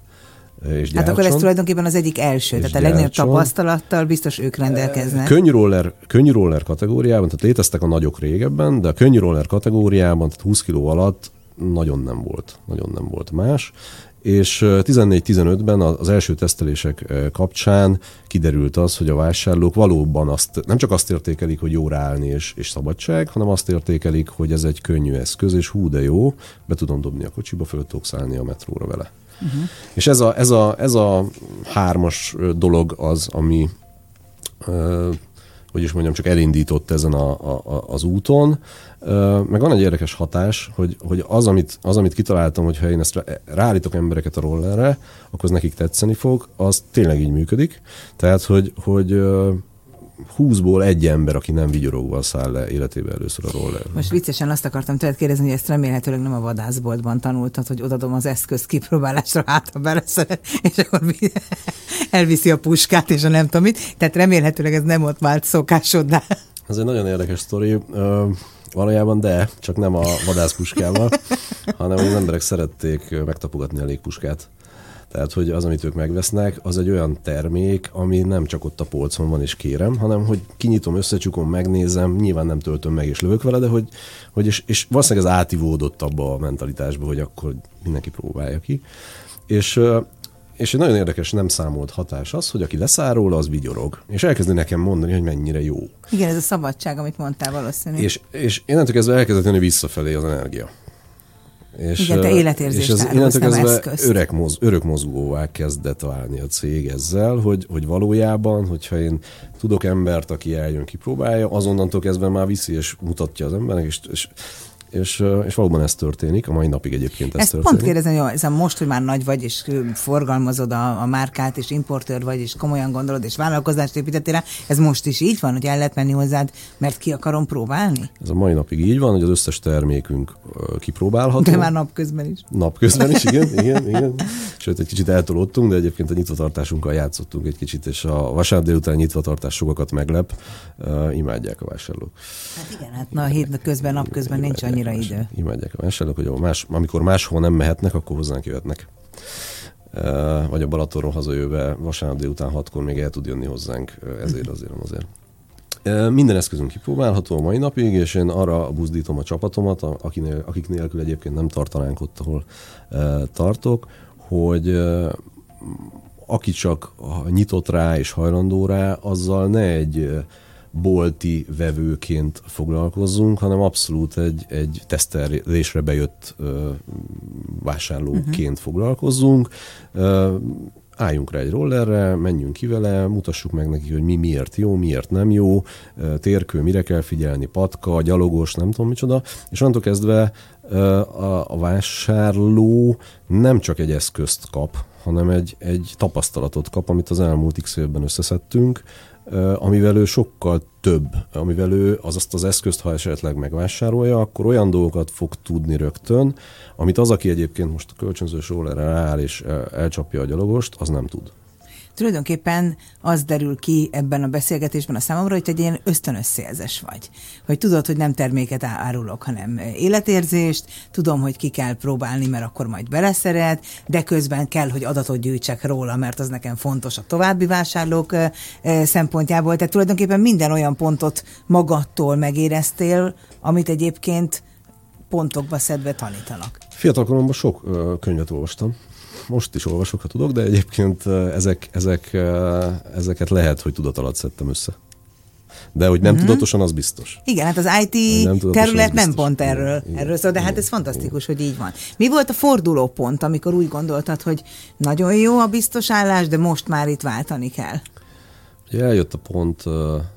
és Hát akkor ez tulajdonképpen az egyik első, tehát a legnagyobb tapasztalattal biztos ők rendelkeznek. Könnyroller, könnyroller kategóriában, tehát léteztek a nagyok régebben, de a könnyroller kategóriában, tehát 20 kg alatt nagyon nem volt, nagyon nem volt más, és 14-15-ben az első tesztelések kapcsán kiderült az, hogy a vásárlók valóban azt, nem csak azt értékelik, hogy jó ráállni és, és szabadság, hanem azt értékelik, hogy ez egy könnyű eszköz, és hú de jó, be tudom dobni a kocsiba, föl tudok szállni a metróra vele. Uh-huh. És ez a, ez, a, ez a hármas dolog az, ami hogy is mondjam, csak elindított ezen a, a, az úton. Meg van egy érdekes hatás, hogy, hogy az, amit, az, amit kitaláltam, hogy ha én ezt ráállítok embereket a rollerre, akkor az nekik tetszeni fog, az tényleg így működik. Tehát, hogy, hogy 20-ból egy ember, aki nem vigyorogva száll le életébe először a roller. Most viccesen azt akartam tőled kérdezni, hogy ezt remélhetőleg nem a vadászboltban tanultad, hogy odadom az eszköz kipróbálásra, hát ha beleszeret, és akkor elviszi a puskát, és a nem tudom mit. Tehát remélhetőleg ez nem ott vált szokásodnál. Ez egy nagyon érdekes sztori. Valójában de, csak nem a vadászpuskával, hanem az emberek szerették megtapogatni a légpuskát. Tehát, hogy az, amit ők megvesznek, az egy olyan termék, ami nem csak ott a polcon van és kérem, hanem hogy kinyitom, összecsukom, megnézem, nyilván nem töltöm meg és lövök vele, de hogy, hogy és, és valószínűleg ez átivódott abba a mentalitásba, hogy akkor mindenki próbálja ki. És és egy nagyon érdekes nem számolt hatás az, hogy aki leszáll róla, az vigyorog. És elkezdi nekem mondani, hogy mennyire jó. Igen, ez a szabadság, amit mondtál valószínűleg. És, és innentől kezdve elkezdett jönni visszafelé az energia. És, Igen, te életérzést és ez innentől kezdve öreg moz, örök mozgóvá kezdett válni a cég ezzel, hogy, hogy valójában, hogyha én tudok embert, aki eljön, kipróbálja, azonnantól kezdve már viszi és mutatja az embernek, és, és és, és valóban ez történik, a mai napig egyébként ez Ezt történik. pont kérdezem, hogy ez a most, hogy már nagy vagy, és forgalmazod a, a márkát, és importőr vagy, és komolyan gondolod, és vállalkozást építettél rá, ez most is így van, hogy el lehet menni hozzád, mert ki akarom próbálni? Ez a mai napig így van, hogy az összes termékünk kipróbálható. De már napközben is. Napközben is, igen, igen, igen. Sőt, egy kicsit eltolódtunk, de egyébként a nyitvatartásunkkal játszottunk egy kicsit, és a vasárnap délután nyitvatartás sokakat meglep, uh, imádják a vásárlók. Hát igen, hát na, a hét közben, napközben nincs annyira annyira idő. Imádják a vásárlók, hogy más, amikor máshol nem mehetnek, akkor hozzánk jöhetnek. Vagy a Balatonról hazajöve vasárnap délután hatkor még el tud jönni hozzánk, ezért azért, azért. Minden eszközünk kipróbálható a mai napig, és én arra buzdítom a csapatomat, akinél, akik nélkül egyébként nem tartanánk ott, ahol tartok, hogy aki csak nyitott rá és hajlandó rá, azzal ne egy bolti vevőként foglalkozzunk, hanem abszolút egy, egy tesztelésre bejött ö, vásárlóként uh-huh. foglalkozzunk. Ö, álljunk rá egy rollerre, menjünk ki vele, mutassuk meg neki, hogy mi miért jó, miért nem jó, térkő, mire kell figyelni, patka, gyalogos, nem tudom micsoda, és onnantól kezdve a, a vásárló nem csak egy eszközt kap, hanem egy, egy tapasztalatot kap, amit az elmúlt x évben összeszedtünk, amivel ő sokkal több, amivel ő az azt az eszközt, ha esetleg megvásárolja, akkor olyan dolgokat fog tudni rögtön, amit az, aki egyébként most a kölcsönzős rollerre áll és elcsapja a gyalogost, az nem tud tulajdonképpen az derül ki ebben a beszélgetésben a számomra, hogy egy ilyen ösztönös szélzes vagy. Hogy tudod, hogy nem terméket árulok, hanem életérzést, tudom, hogy ki kell próbálni, mert akkor majd beleszeret, de közben kell, hogy adatot gyűjtsek róla, mert az nekem fontos a további vásárlók szempontjából. Tehát tulajdonképpen minden olyan pontot magattól megéreztél, amit egyébként pontokba szedve tanítanak. Fiatalkoromban sok könyvet olvastam, most is olvasok, ha tudok, de egyébként ezek, ezek, ezeket lehet, hogy tudat alatt szedtem össze. De hogy nem uh-huh. tudatosan, az biztos. Igen, hát az IT nem terület nem pont erről, igen, erről szól, de hát ez fantasztikus, igen. hogy így van. Mi volt a forduló pont, amikor úgy gondoltad, hogy nagyon jó a biztos állás, de most már itt váltani kell? Ugye eljött a pont uh,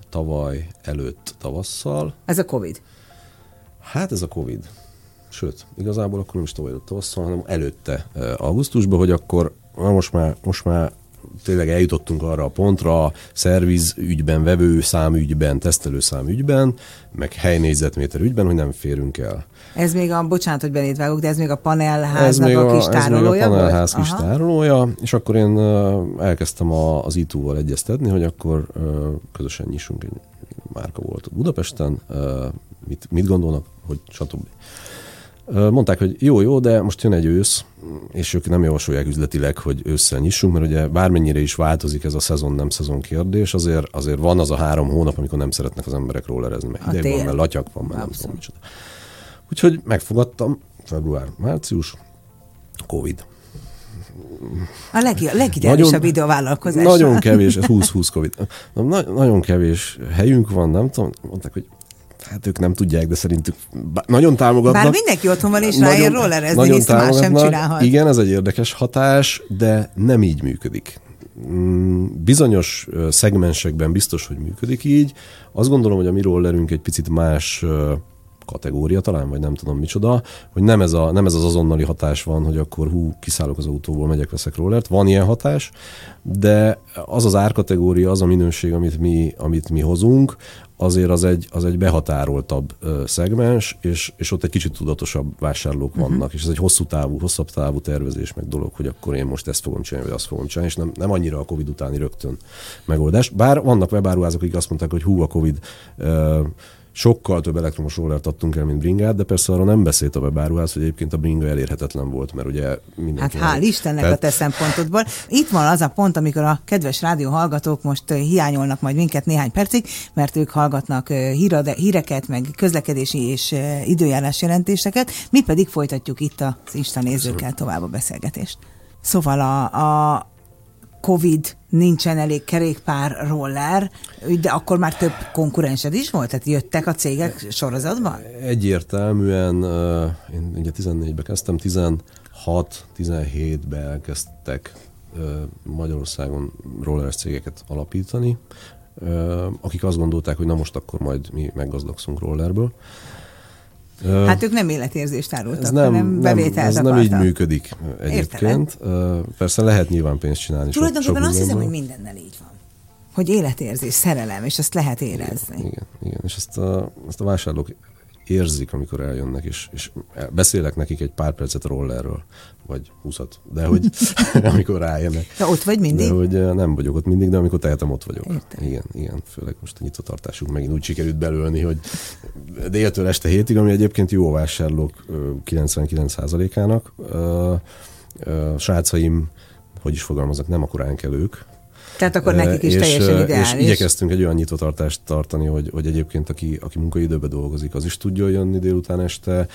tavaly előtt tavasszal. Ez a Covid? Hát ez a Covid sőt, igazából akkor nem is tovább tavasszal, hanem előtte augusztusban, hogy akkor na most már, most már tényleg eljutottunk arra a pontra, szerviz ügyben, vevő számügyben, tesztelő számügyben, meg helynégyzetméter ügyben, hogy nem férünk el. Ez még a, bocsánat, hogy benét vágok, de ez még a panelháznak a, a kis tárolója Ez még a panelház kis Aha. tárolója, és akkor én elkezdtem a, az ITU-val egyeztetni, hogy akkor közösen nyissunk egy márka volt Budapesten, mit, mit gondolnak, hogy stb. Mondták, hogy jó, jó, de most jön egy ősz, és ők nem javasolják üzletileg, hogy ősszel nyissunk, mert ugye bármennyire is változik ez a szezon, nem szezon kérdés, azért, azért van az a három hónap, amikor nem szeretnek az emberek rollerezni, mert hideg van, mert latyak van, mert nem tudom micsoda. Úgyhogy megfogadtam, február, március, Covid. A leg, legideálisabb idővállalkozás. Nagyon kevés, 20-20 Covid. Na, nagyon kevés helyünk van, nem tudom, mondták, hogy hát ők nem tudják, de szerintük nagyon támogatnak. Bár mindenki otthon van, és ráér rollerezni, hisz más sem csinálhat. Igen, ez egy érdekes hatás, de nem így működik. Mm, bizonyos szegmensekben biztos, hogy működik így. Azt gondolom, hogy a mi rollerünk egy picit más kategória talán, vagy nem tudom micsoda, hogy nem ez, a, nem ez az azonnali hatás van, hogy akkor hú, kiszállok az autóból, megyek, veszek rollert. Van ilyen hatás, de az az árkategória, az a minőség, amit mi, amit mi hozunk, azért az egy, az egy behatároltabb szegmens, és, és ott egy kicsit tudatosabb vásárlók uh-huh. vannak, és ez egy hosszú távú, hosszabb távú tervezés meg dolog, hogy akkor én most ezt fogom csinálni, vagy azt fogom csinálni, és nem, nem annyira a Covid utáni rögtön megoldás. Bár vannak webáruházak, akik azt mondták, hogy hú, a Covid sokkal több elektromos rollert adtunk el, mint bringát, de persze arra nem beszélt a webáruház, hogy egyébként a bringa elérhetetlen volt, mert ugye mindenki... Hát hál' Istennek Tehát... a te szempontodból. Itt van az a pont, amikor a kedves rádió hallgatók most hiányolnak majd minket néhány percig, mert ők hallgatnak hírade, híreket, meg közlekedési és időjárás jelentéseket, mi pedig folytatjuk itt az Insta nézőkkel tovább a beszélgetést. Szóval a, a Covid nincsen elég kerékpár roller, de akkor már több konkurensed is volt? Tehát jöttek a cégek sorozatban? Egyértelműen, én ugye 14-be kezdtem, 16-17-be elkezdtek Magyarországon roller cégeket alapítani, akik azt gondolták, hogy na most akkor majd mi meggazdagszunk rollerből. Hát ők nem életérzést árultak, ez nem, hanem bevételt nem, Ez akartak. nem így működik egyébként. Értelem. Persze lehet nyilván pénzt csinálni. Tulajdonképpen azt hiszem, hogy mindennel így van. Hogy életérzés, szerelem, és ezt lehet érezni. Igen, igen, igen. és ezt a, ezt a vásárlók érzik, amikor eljönnek, és, és beszélek nekik egy pár percet rollerről, vagy húszat, de hogy amikor rájönnek. De ott vagy mindig? De hogy nem vagyok ott mindig, de amikor tehetem, ott vagyok. Értem. Igen, igen, főleg most a nyitvatartásunk megint úgy sikerült belőlni, hogy déltől este hétig, ami egyébként jó vásárlók 99%-ának. Srácaim, hogy is fogalmazok, nem akkor ők, tehát akkor nekik is és, teljesen ideális. És igyekeztünk egy olyan nyitvatartást tartani, hogy, hogy egyébként aki, aki munkaidőben dolgozik, az is tudja jönni délután este,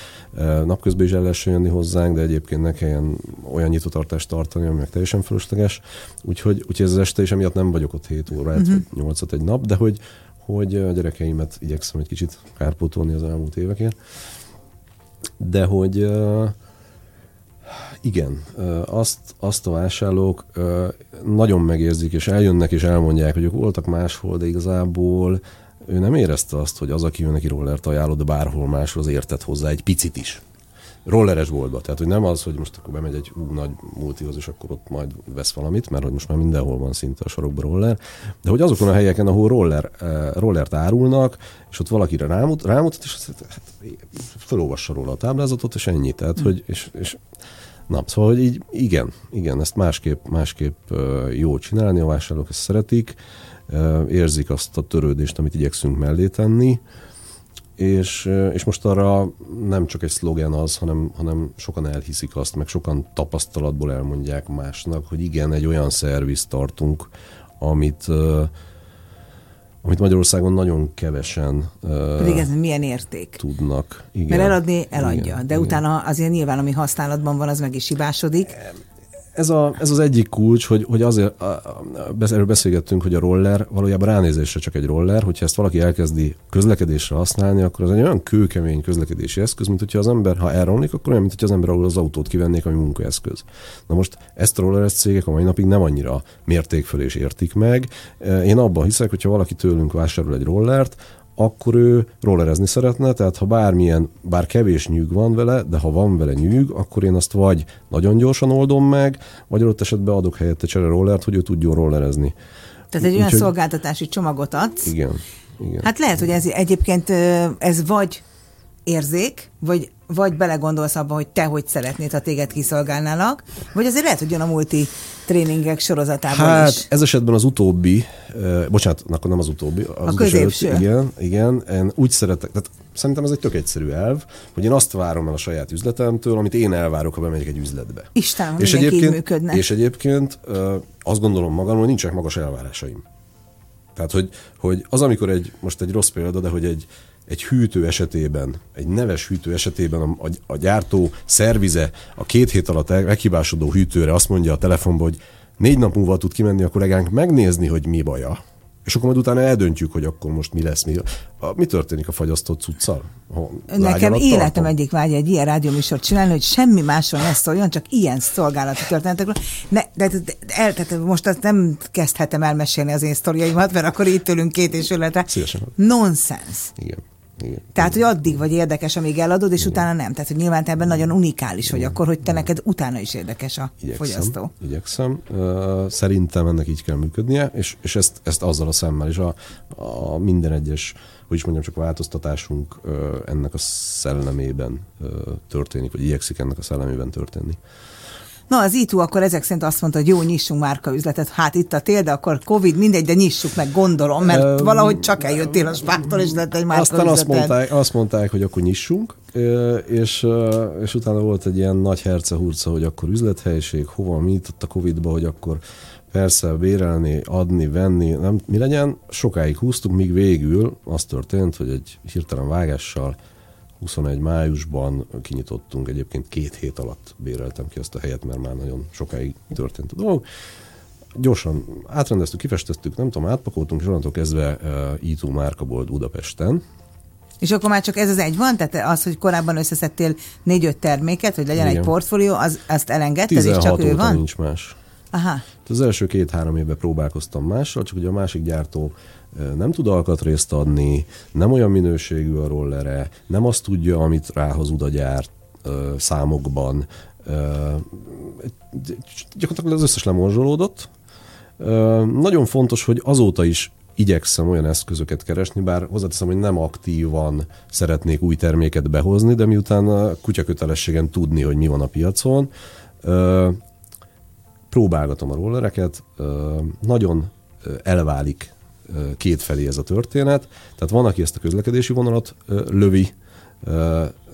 napközben is el lehessen jönni hozzánk, de egyébként ne kelljen olyan nyitvatartást tartani, ami meg teljesen fölösleges. Úgyhogy, úgyhogy ez az este is emiatt nem vagyok ott 7 órát, uh-huh. vagy 8 egy nap, de hogy, hogy a gyerekeimet igyekszem egy kicsit kárpótolni az elmúlt évekért. De hogy igen, azt, azt a vásárlók nagyon megérzik, és eljönnek és elmondják, hogy ők voltak máshol, de igazából ő nem érezte azt, hogy az, aki ő neki rollert ajánlott, bárhol máshol az értett hozzá egy picit is rolleres boltba. Tehát, hogy nem az, hogy most akkor bemegy egy ú, nagy multihoz, és akkor ott majd vesz valamit, mert hogy most már mindenhol van szinte a sarokban roller, de hogy azokon a helyeken, ahol roller, rollert árulnak, és ott valakire rámut, rámutat, és hát, felolvassa róla a táblázatot, és ennyi. Tehát, hogy, és, és Na, szóval, hogy így igen, igen, ezt másképp, másképp jó csinálni, a vásárlók ezt szeretik, érzik azt a törődést, amit igyekszünk mellé tenni, és, és most arra nem csak egy szlogen az, hanem, hanem sokan elhiszik azt, meg sokan tapasztalatból elmondják másnak, hogy igen, egy olyan szervizt tartunk, amit amit Magyarországon nagyon kevesen Pedig ez milyen érték? tudnak. Igen. Mert eladni eladja, igen, de igen. utána azért nyilván, ami használatban van, az meg is hibásodik ez, a, ez az egyik kulcs, hogy, hogy azért erről beszélgettünk, hogy a roller valójában ránézésre csak egy roller, hogyha ezt valaki elkezdi közlekedésre használni, akkor az egy olyan kőkemény közlekedési eszköz, mint hogyha az ember, ha elromlik, akkor olyan, mint hogyha az ember ahol az autót kivennék, ami munkaeszköz. Na most ezt a rolleres cégek a mai napig nem annyira mérték föl és értik meg. Én abban hiszek, hogyha valaki tőlünk vásárol egy rollert, akkor ő rollerezni szeretne, tehát ha bármilyen, bár kevés nyűg van vele, de ha van vele nyűg, akkor én azt vagy nagyon gyorsan oldom meg, vagy adott esetben adok helyette csere rollert, hogy ő tudjon rollerezni. Tehát egy olyan Úgyhogy... szolgáltatási csomagot adsz. Igen. Igen. Hát lehet, hogy ez egyébként ez vagy érzék, vagy, vagy belegondolsz abba, hogy te hogy szeretnéd, ha téged kiszolgálnálak, vagy azért lehet, hogy jön a multi tréningek sorozatában hát, is. ez esetben az utóbbi, uh, bocsánat, akkor nem az utóbbi. Az a középső. Előtt, igen, igen, én úgy szeretek, tehát szerintem ez egy tök egyszerű elv, hogy én azt várom el a saját üzletemtől, amit én elvárok, ha bemegyek egy üzletbe. Istenem, és egyébként, működne. És egyébként uh, azt gondolom magamról, hogy nincsenek magas elvárásaim. Tehát, hogy, hogy az, amikor egy, most egy rossz példa, de hogy egy, egy hűtő esetében, egy neves hűtő esetében a, a, a gyártó szervize a két hét alatt meghibásodó hűtőre azt mondja a telefonban, hogy négy nap múlva tud kimenni a kollégánk megnézni, hogy mi baja. És akkor majd utána eldöntjük, hogy akkor most mi lesz, mi, a, mi történik a fagyasztott cuccal. Nekem életem tartom? egyik vágya egy ilyen rádióműsort csinálni, hogy semmi másról ne szóljon, csak ilyen szolgálati történetekről. Ne, de, de, de, el, tehát most azt nem kezdhetem elmesélni az én sztoriaimat, mert akkor itt ülünk két és ületre. Nonsens. Igen. Igen. Tehát, hogy addig vagy érdekes, amíg eladod, és Igen. utána nem. Tehát, hogy nyilván te ebben nagyon unikális vagy, akkor, hogy te neked utána is érdekes a igyekszem, fogyasztó. Igyekszem. Szerintem ennek így kell működnie, és, és ezt, ezt azzal a szemmel is a, a minden egyes, hogy is mondjam, csak változtatásunk ennek a szellemében történik, vagy igyekszik ennek a szellemében történni. Na, az ITU akkor ezek szerint azt mondta, hogy jó, nyissunk márkaüzletet. Hát itt a tél, de akkor Covid, mindegy, de nyissuk meg, gondolom, mert um, valahogy csak eljöttél a spártól, és lett egy Aztán azt mondták, azt mondták, hogy akkor nyissunk, és, és utána volt egy ilyen nagy herce-hurca, hogy akkor üzlethelyiség, hova, mi itt a Covid-ba, hogy akkor persze bérelni, adni, venni, nem, mi legyen. Sokáig húztuk, míg végül az történt, hogy egy hirtelen vágással 21 májusban kinyitottunk, egyébként két hét alatt béreltem ki azt a helyet, mert már nagyon sokáig történt a dolog. Gyorsan átrendeztük, kifesteztük, nem tudom, átpakoltunk, és onnantól kezdve uh, E2 márka volt Budapesten, és akkor már csak ez az egy van? Tehát az, hogy korábban összeszedtél négy-öt terméket, hogy legyen Igen. egy portfólió, az, azt elengedted, és csak ő van? nincs más. Aha. Az első két-három évben próbálkoztam mással, csak ugye a másik gyártó nem tud alkatrészt adni, nem olyan minőségű a rollere, nem azt tudja, amit ráhozud a gyárt számokban. Gyakorlatilag az összes lemorzsolódott. Nagyon fontos, hogy azóta is igyekszem olyan eszközöket keresni, bár hozzáteszem, hogy nem aktívan szeretnék új terméket behozni, de miután a kutyakötelességen tudni, hogy mi van a piacon, próbálgatom a rollereket, nagyon elválik kétfelé ez a történet. Tehát van, aki ezt a közlekedési vonalat lövi,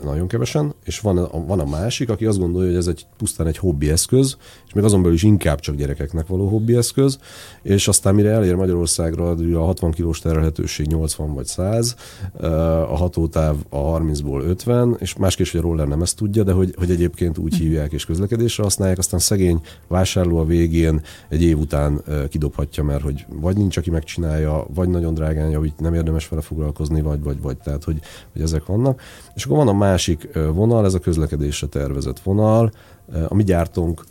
nagyon kevesen, és van a, van a másik, aki azt gondolja, hogy ez egy pusztán egy hobbi eszköz, és még azon belül is inkább csak gyerekeknek való hobbi eszköz, és aztán mire elér Magyarországra a 60 kilós terhelhetőség 80 vagy 100, a hatótáv a 30-ból 50, és másképp, hogy a roller nem ezt tudja, de hogy, hogy egyébként úgy hívják és közlekedésre használják, aztán szegény vásárló a végén egy év után kidobhatja, mert hogy vagy nincs, aki megcsinálja, vagy nagyon drágán javít, nem érdemes vele foglalkozni, vagy, vagy, vagy, tehát hogy, hogy ezek vannak. És akkor van a másik vonal, ez a közlekedésre tervezett vonal, a mi gyártónk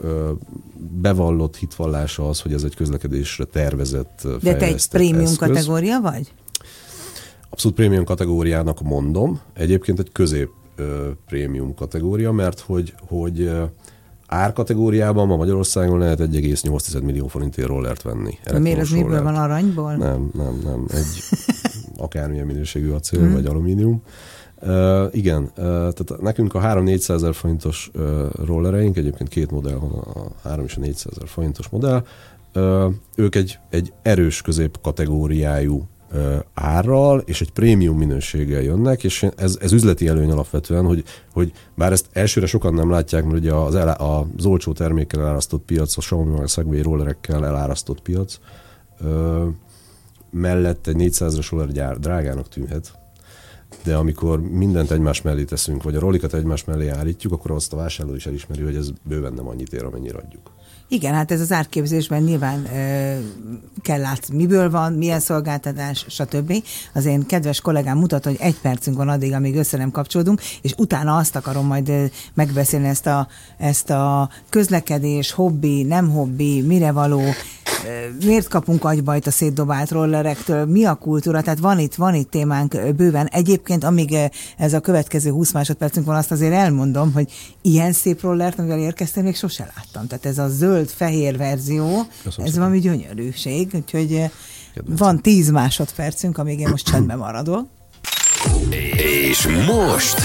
bevallott hitvallása az, hogy ez egy közlekedésre tervezett De te egy prémium eszköz. kategória vagy? Abszolút prémium kategóriának mondom. Egyébként egy közép prémium kategória, mert hogy, hogy árkategóriában ma Magyarországon lehet 1,8 millió forintért rollert venni. Miért az miből van aranyból? Nem, nem, nem. Egy akármilyen minőségű acél mm. vagy alumínium. Uh, igen, uh, tehát nekünk a 3-400 ezer forintos uh, rollereink, egyébként két modell van, a 3 és a 400 ezer forintos modell, uh, ők egy, egy erős közép kategóriájú árral és egy prémium minőséggel jönnek, és ez, ez üzleti előny alapvetően, hogy, hogy bár ezt elsőre sokan nem látják, mert ugye az, el, az olcsó termékkel elárasztott piac, a Xiaomi meg a Segway rollerekkel elárasztott piac, uh, mellett egy 400-as roller gyár drágának tűnhet, de amikor mindent egymás mellé teszünk, vagy a rolikat egymás mellé állítjuk, akkor azt a vásárló is elismeri, hogy ez bőven nem annyit ér, amennyire adjuk. Igen, hát ez az árképzésben nyilván ö, kell látni, miből van, milyen szolgáltatás, stb. Az én kedves kollégám mutat, hogy egy percünk van addig, amíg össze nem kapcsolódunk, és utána azt akarom majd megbeszélni ezt a, ezt a közlekedés, hobbi, nem hobbi, mire való, miért kapunk agybajt a szétdobált rollerektől, mi a kultúra, tehát van itt, van itt témánk bőven. Egyébként, amíg ez a következő 20 másodpercünk van, azt azért elmondom, hogy ilyen szép rollert, amivel érkeztem, még sose láttam. Tehát ez a zöld-fehér verzió, Köszönöm ez szépen. valami gyönyörűség, úgyhogy Kedvenc. van 10 másodpercünk, amíg én most csendben maradok. És most...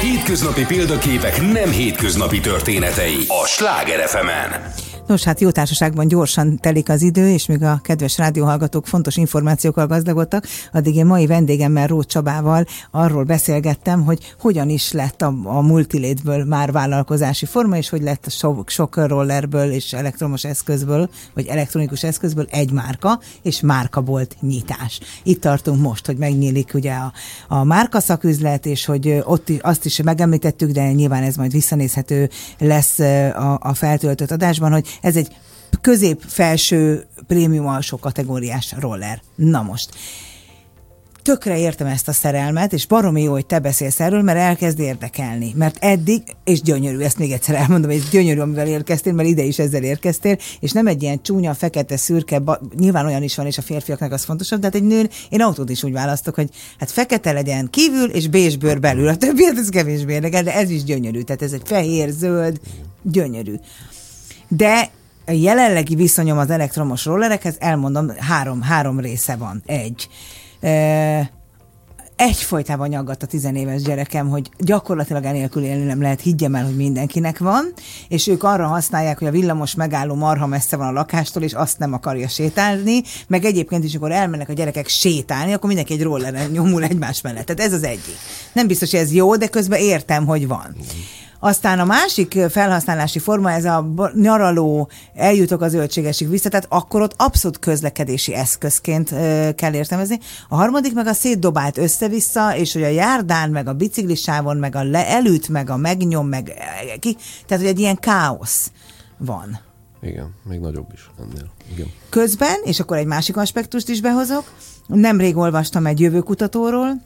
Hétköznapi példaképek nem hétköznapi történetei a Sláger fm -en. Nos, hát jó társaságban gyorsan telik az idő, és még a kedves rádióhallgatók fontos információkkal gazdagodtak, addig én mai vendégemmel, Rót Csabával arról beszélgettem, hogy hogyan is lett a, a multilétből már vállalkozási forma, és hogy lett a sok, sok rollerből és elektromos eszközből, vagy elektronikus eszközből egy márka, és márkabolt nyitás. Itt tartunk most, hogy megnyílik ugye a, a márka szaküzlet, és hogy ott azt is megemlítettük, de nyilván ez majd visszanézhető lesz a, a feltöltött adásban, hogy ez egy közép-felső prémium alsó kategóriás roller. Na most, tökre értem ezt a szerelmet, és baromi jó, hogy te beszélsz erről, mert elkezd érdekelni. Mert eddig, és gyönyörű, ezt még egyszer elmondom, hogy gyönyörű, amivel érkeztél, mert ide is ezzel érkeztél, és nem egy ilyen csúnya, fekete, szürke, ba, nyilván olyan is van, és a férfiaknak az fontosabb, de hát egy nőn, én autót is úgy választok, hogy hát fekete legyen kívül, és bézsbőr belül. A többiet ez kevésbé érdekel, de ez is gyönyörű. Tehát ez egy fehér, zöld, gyönyörű. De a jelenlegi viszonyom az elektromos rollerekhez, elmondom, három, három része van. Egy. E, egyfolytában nyaggat a tizenéves gyerekem, hogy gyakorlatilag enélkül élni nem lehet, higgyem el, hogy mindenkinek van, és ők arra használják, hogy a villamos megálló marha messze van a lakástól, és azt nem akarja sétálni, meg egyébként is, amikor elmennek a gyerekek sétálni, akkor mindenki egy rolleren nyomul egymás mellett. Tehát ez az egyik. Nem biztos, hogy ez jó, de közben értem, hogy van. Aztán a másik felhasználási forma, ez a nyaraló, eljutok az zöldségesig vissza, tehát akkor ott abszolút közlekedési eszközként kell értelmezni. A harmadik meg a szétdobált össze-vissza, és hogy a járdán, meg a biciklisávon, meg a le, elüt, meg a megnyom, meg ki, tehát hogy egy ilyen káosz van. Igen, még nagyobb is ennél. Igen. Közben, és akkor egy másik aspektust is behozok, nemrég olvastam egy jövőkutatóról,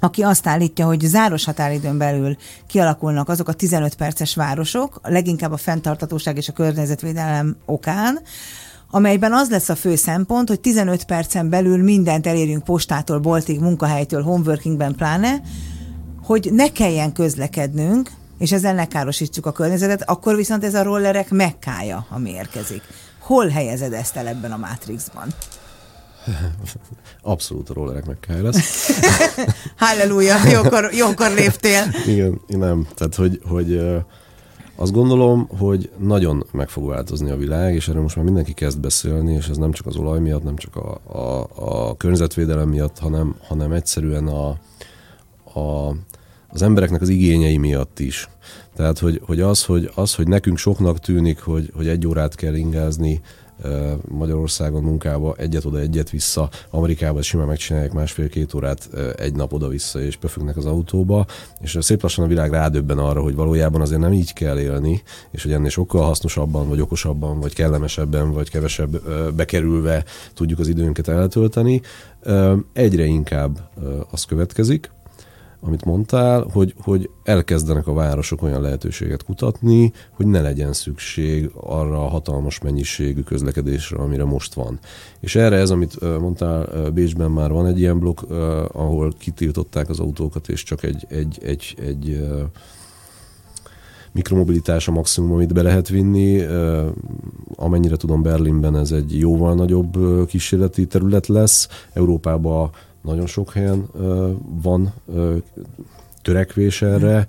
aki azt állítja, hogy záros határidőn belül kialakulnak azok a 15 perces városok, leginkább a fenntartatóság és a környezetvédelem okán, amelyben az lesz a fő szempont, hogy 15 percen belül mindent elérjünk postától, boltig, munkahelytől, homeworkingben pláne, hogy ne kelljen közlekednünk, és ezzel ne károsítsuk a környezetet, akkor viszont ez a rollerek mekkája, ami érkezik. Hol helyezed ezt el ebben a Matrixban? Abszolút a rollerek meg kell lesz. Halleluja, jókor, jókor léptél. Igen, nem. Tehát, hogy, hogy azt gondolom, hogy nagyon meg fog változni a világ, és erről most már mindenki kezd beszélni, és ez nem csak az olaj miatt, nem csak a, a, a környezetvédelem miatt, hanem, hanem egyszerűen a, a, az embereknek az igényei miatt is. Tehát, hogy, hogy, az, hogy az, hogy nekünk soknak tűnik, hogy, hogy egy órát kell ingázni Magyarországon munkába, egyet oda, egyet vissza, Amerikában simán megcsinálják másfél-két órát egy nap oda-vissza, és pöfügnek az autóba, és szép lassan a világ rádöbben arra, hogy valójában azért nem így kell élni, és hogy ennél sokkal hasznosabban, vagy okosabban, vagy kellemesebben, vagy kevesebb bekerülve tudjuk az időnket eltölteni. Egyre inkább az következik, amit mondtál, hogy, hogy elkezdenek a városok olyan lehetőséget kutatni, hogy ne legyen szükség arra a hatalmas mennyiségű közlekedésre, amire most van. És erre ez, amit mondtál, Bécsben már van egy ilyen blokk, ahol kitiltották az autókat, és csak egy, egy, egy, egy mikromobilitás a maximum, amit be lehet vinni. Amennyire tudom, Berlinben ez egy jóval nagyobb kísérleti terület lesz. Európában nagyon sok helyen van törekvés erre,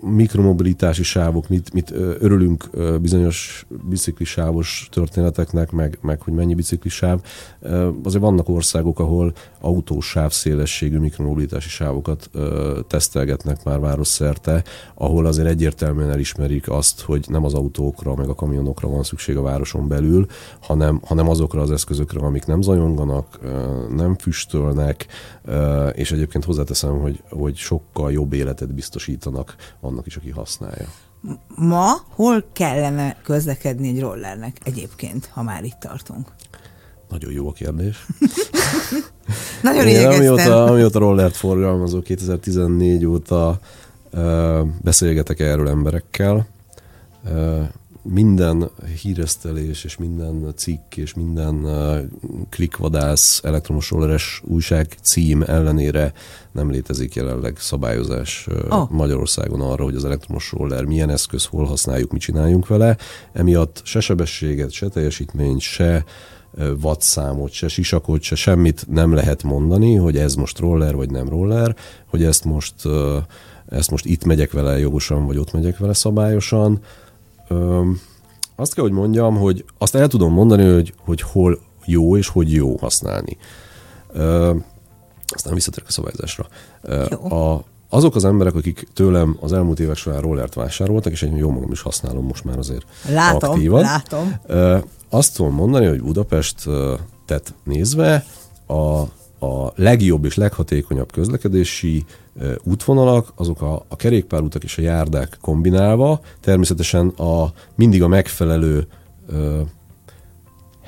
mikromobilitási sávok, mit, mit örülünk bizonyos biciklisávos történeteknek, meg, meg hogy mennyi biciklisáv. Azért vannak országok, ahol autós sávszélességű mikromobilitási sávokat tesztelgetnek már városszerte, ahol azért egyértelműen elismerik azt, hogy nem az autókra, meg a kamionokra van szükség a városon belül, hanem, hanem azokra az eszközökre, amik nem zajonganak, nem füstölnek, és egyébként hozzáteszem, hogy, hogy sokkal jobb életet biztosítanak annak is, aki használja. Ma hol kellene közlekedni egy rollernek egyébként, ha már itt tartunk? Nagyon jó a kérdés. Nagyon Én amióta, amióta rollert forgalmazó 2014 óta uh, beszélgetek erről emberekkel. Uh, minden híresztelés és minden cikk és minden uh, klikvadász elektromos rolleres újság cím ellenére nem létezik jelenleg szabályozás uh, oh. Magyarországon arra, hogy az elektromos roller milyen eszköz, hol használjuk, mit csináljunk vele. Emiatt se sebességet, se teljesítményt, se wattszámot, se sisakot, se semmit nem lehet mondani, hogy ez most roller vagy nem roller, hogy ezt most, ezt most itt megyek vele jogosan, vagy ott megyek vele szabályosan azt kell, hogy mondjam, hogy azt el tudom mondani, hogy, hogy hol jó és hogy jó használni. Ö, aztán visszatérek a szabályzásra. A, azok az emberek, akik tőlem az elmúlt évek során rollert vásároltak, és én jó magam is használom most már azért látom, aktívan. Látom, Azt tudom mondani, hogy Budapest tett nézve a a legjobb és leghatékonyabb közlekedési útvonalak, azok a, a kerékpárutak és a járdák kombinálva, természetesen a mindig a megfelelő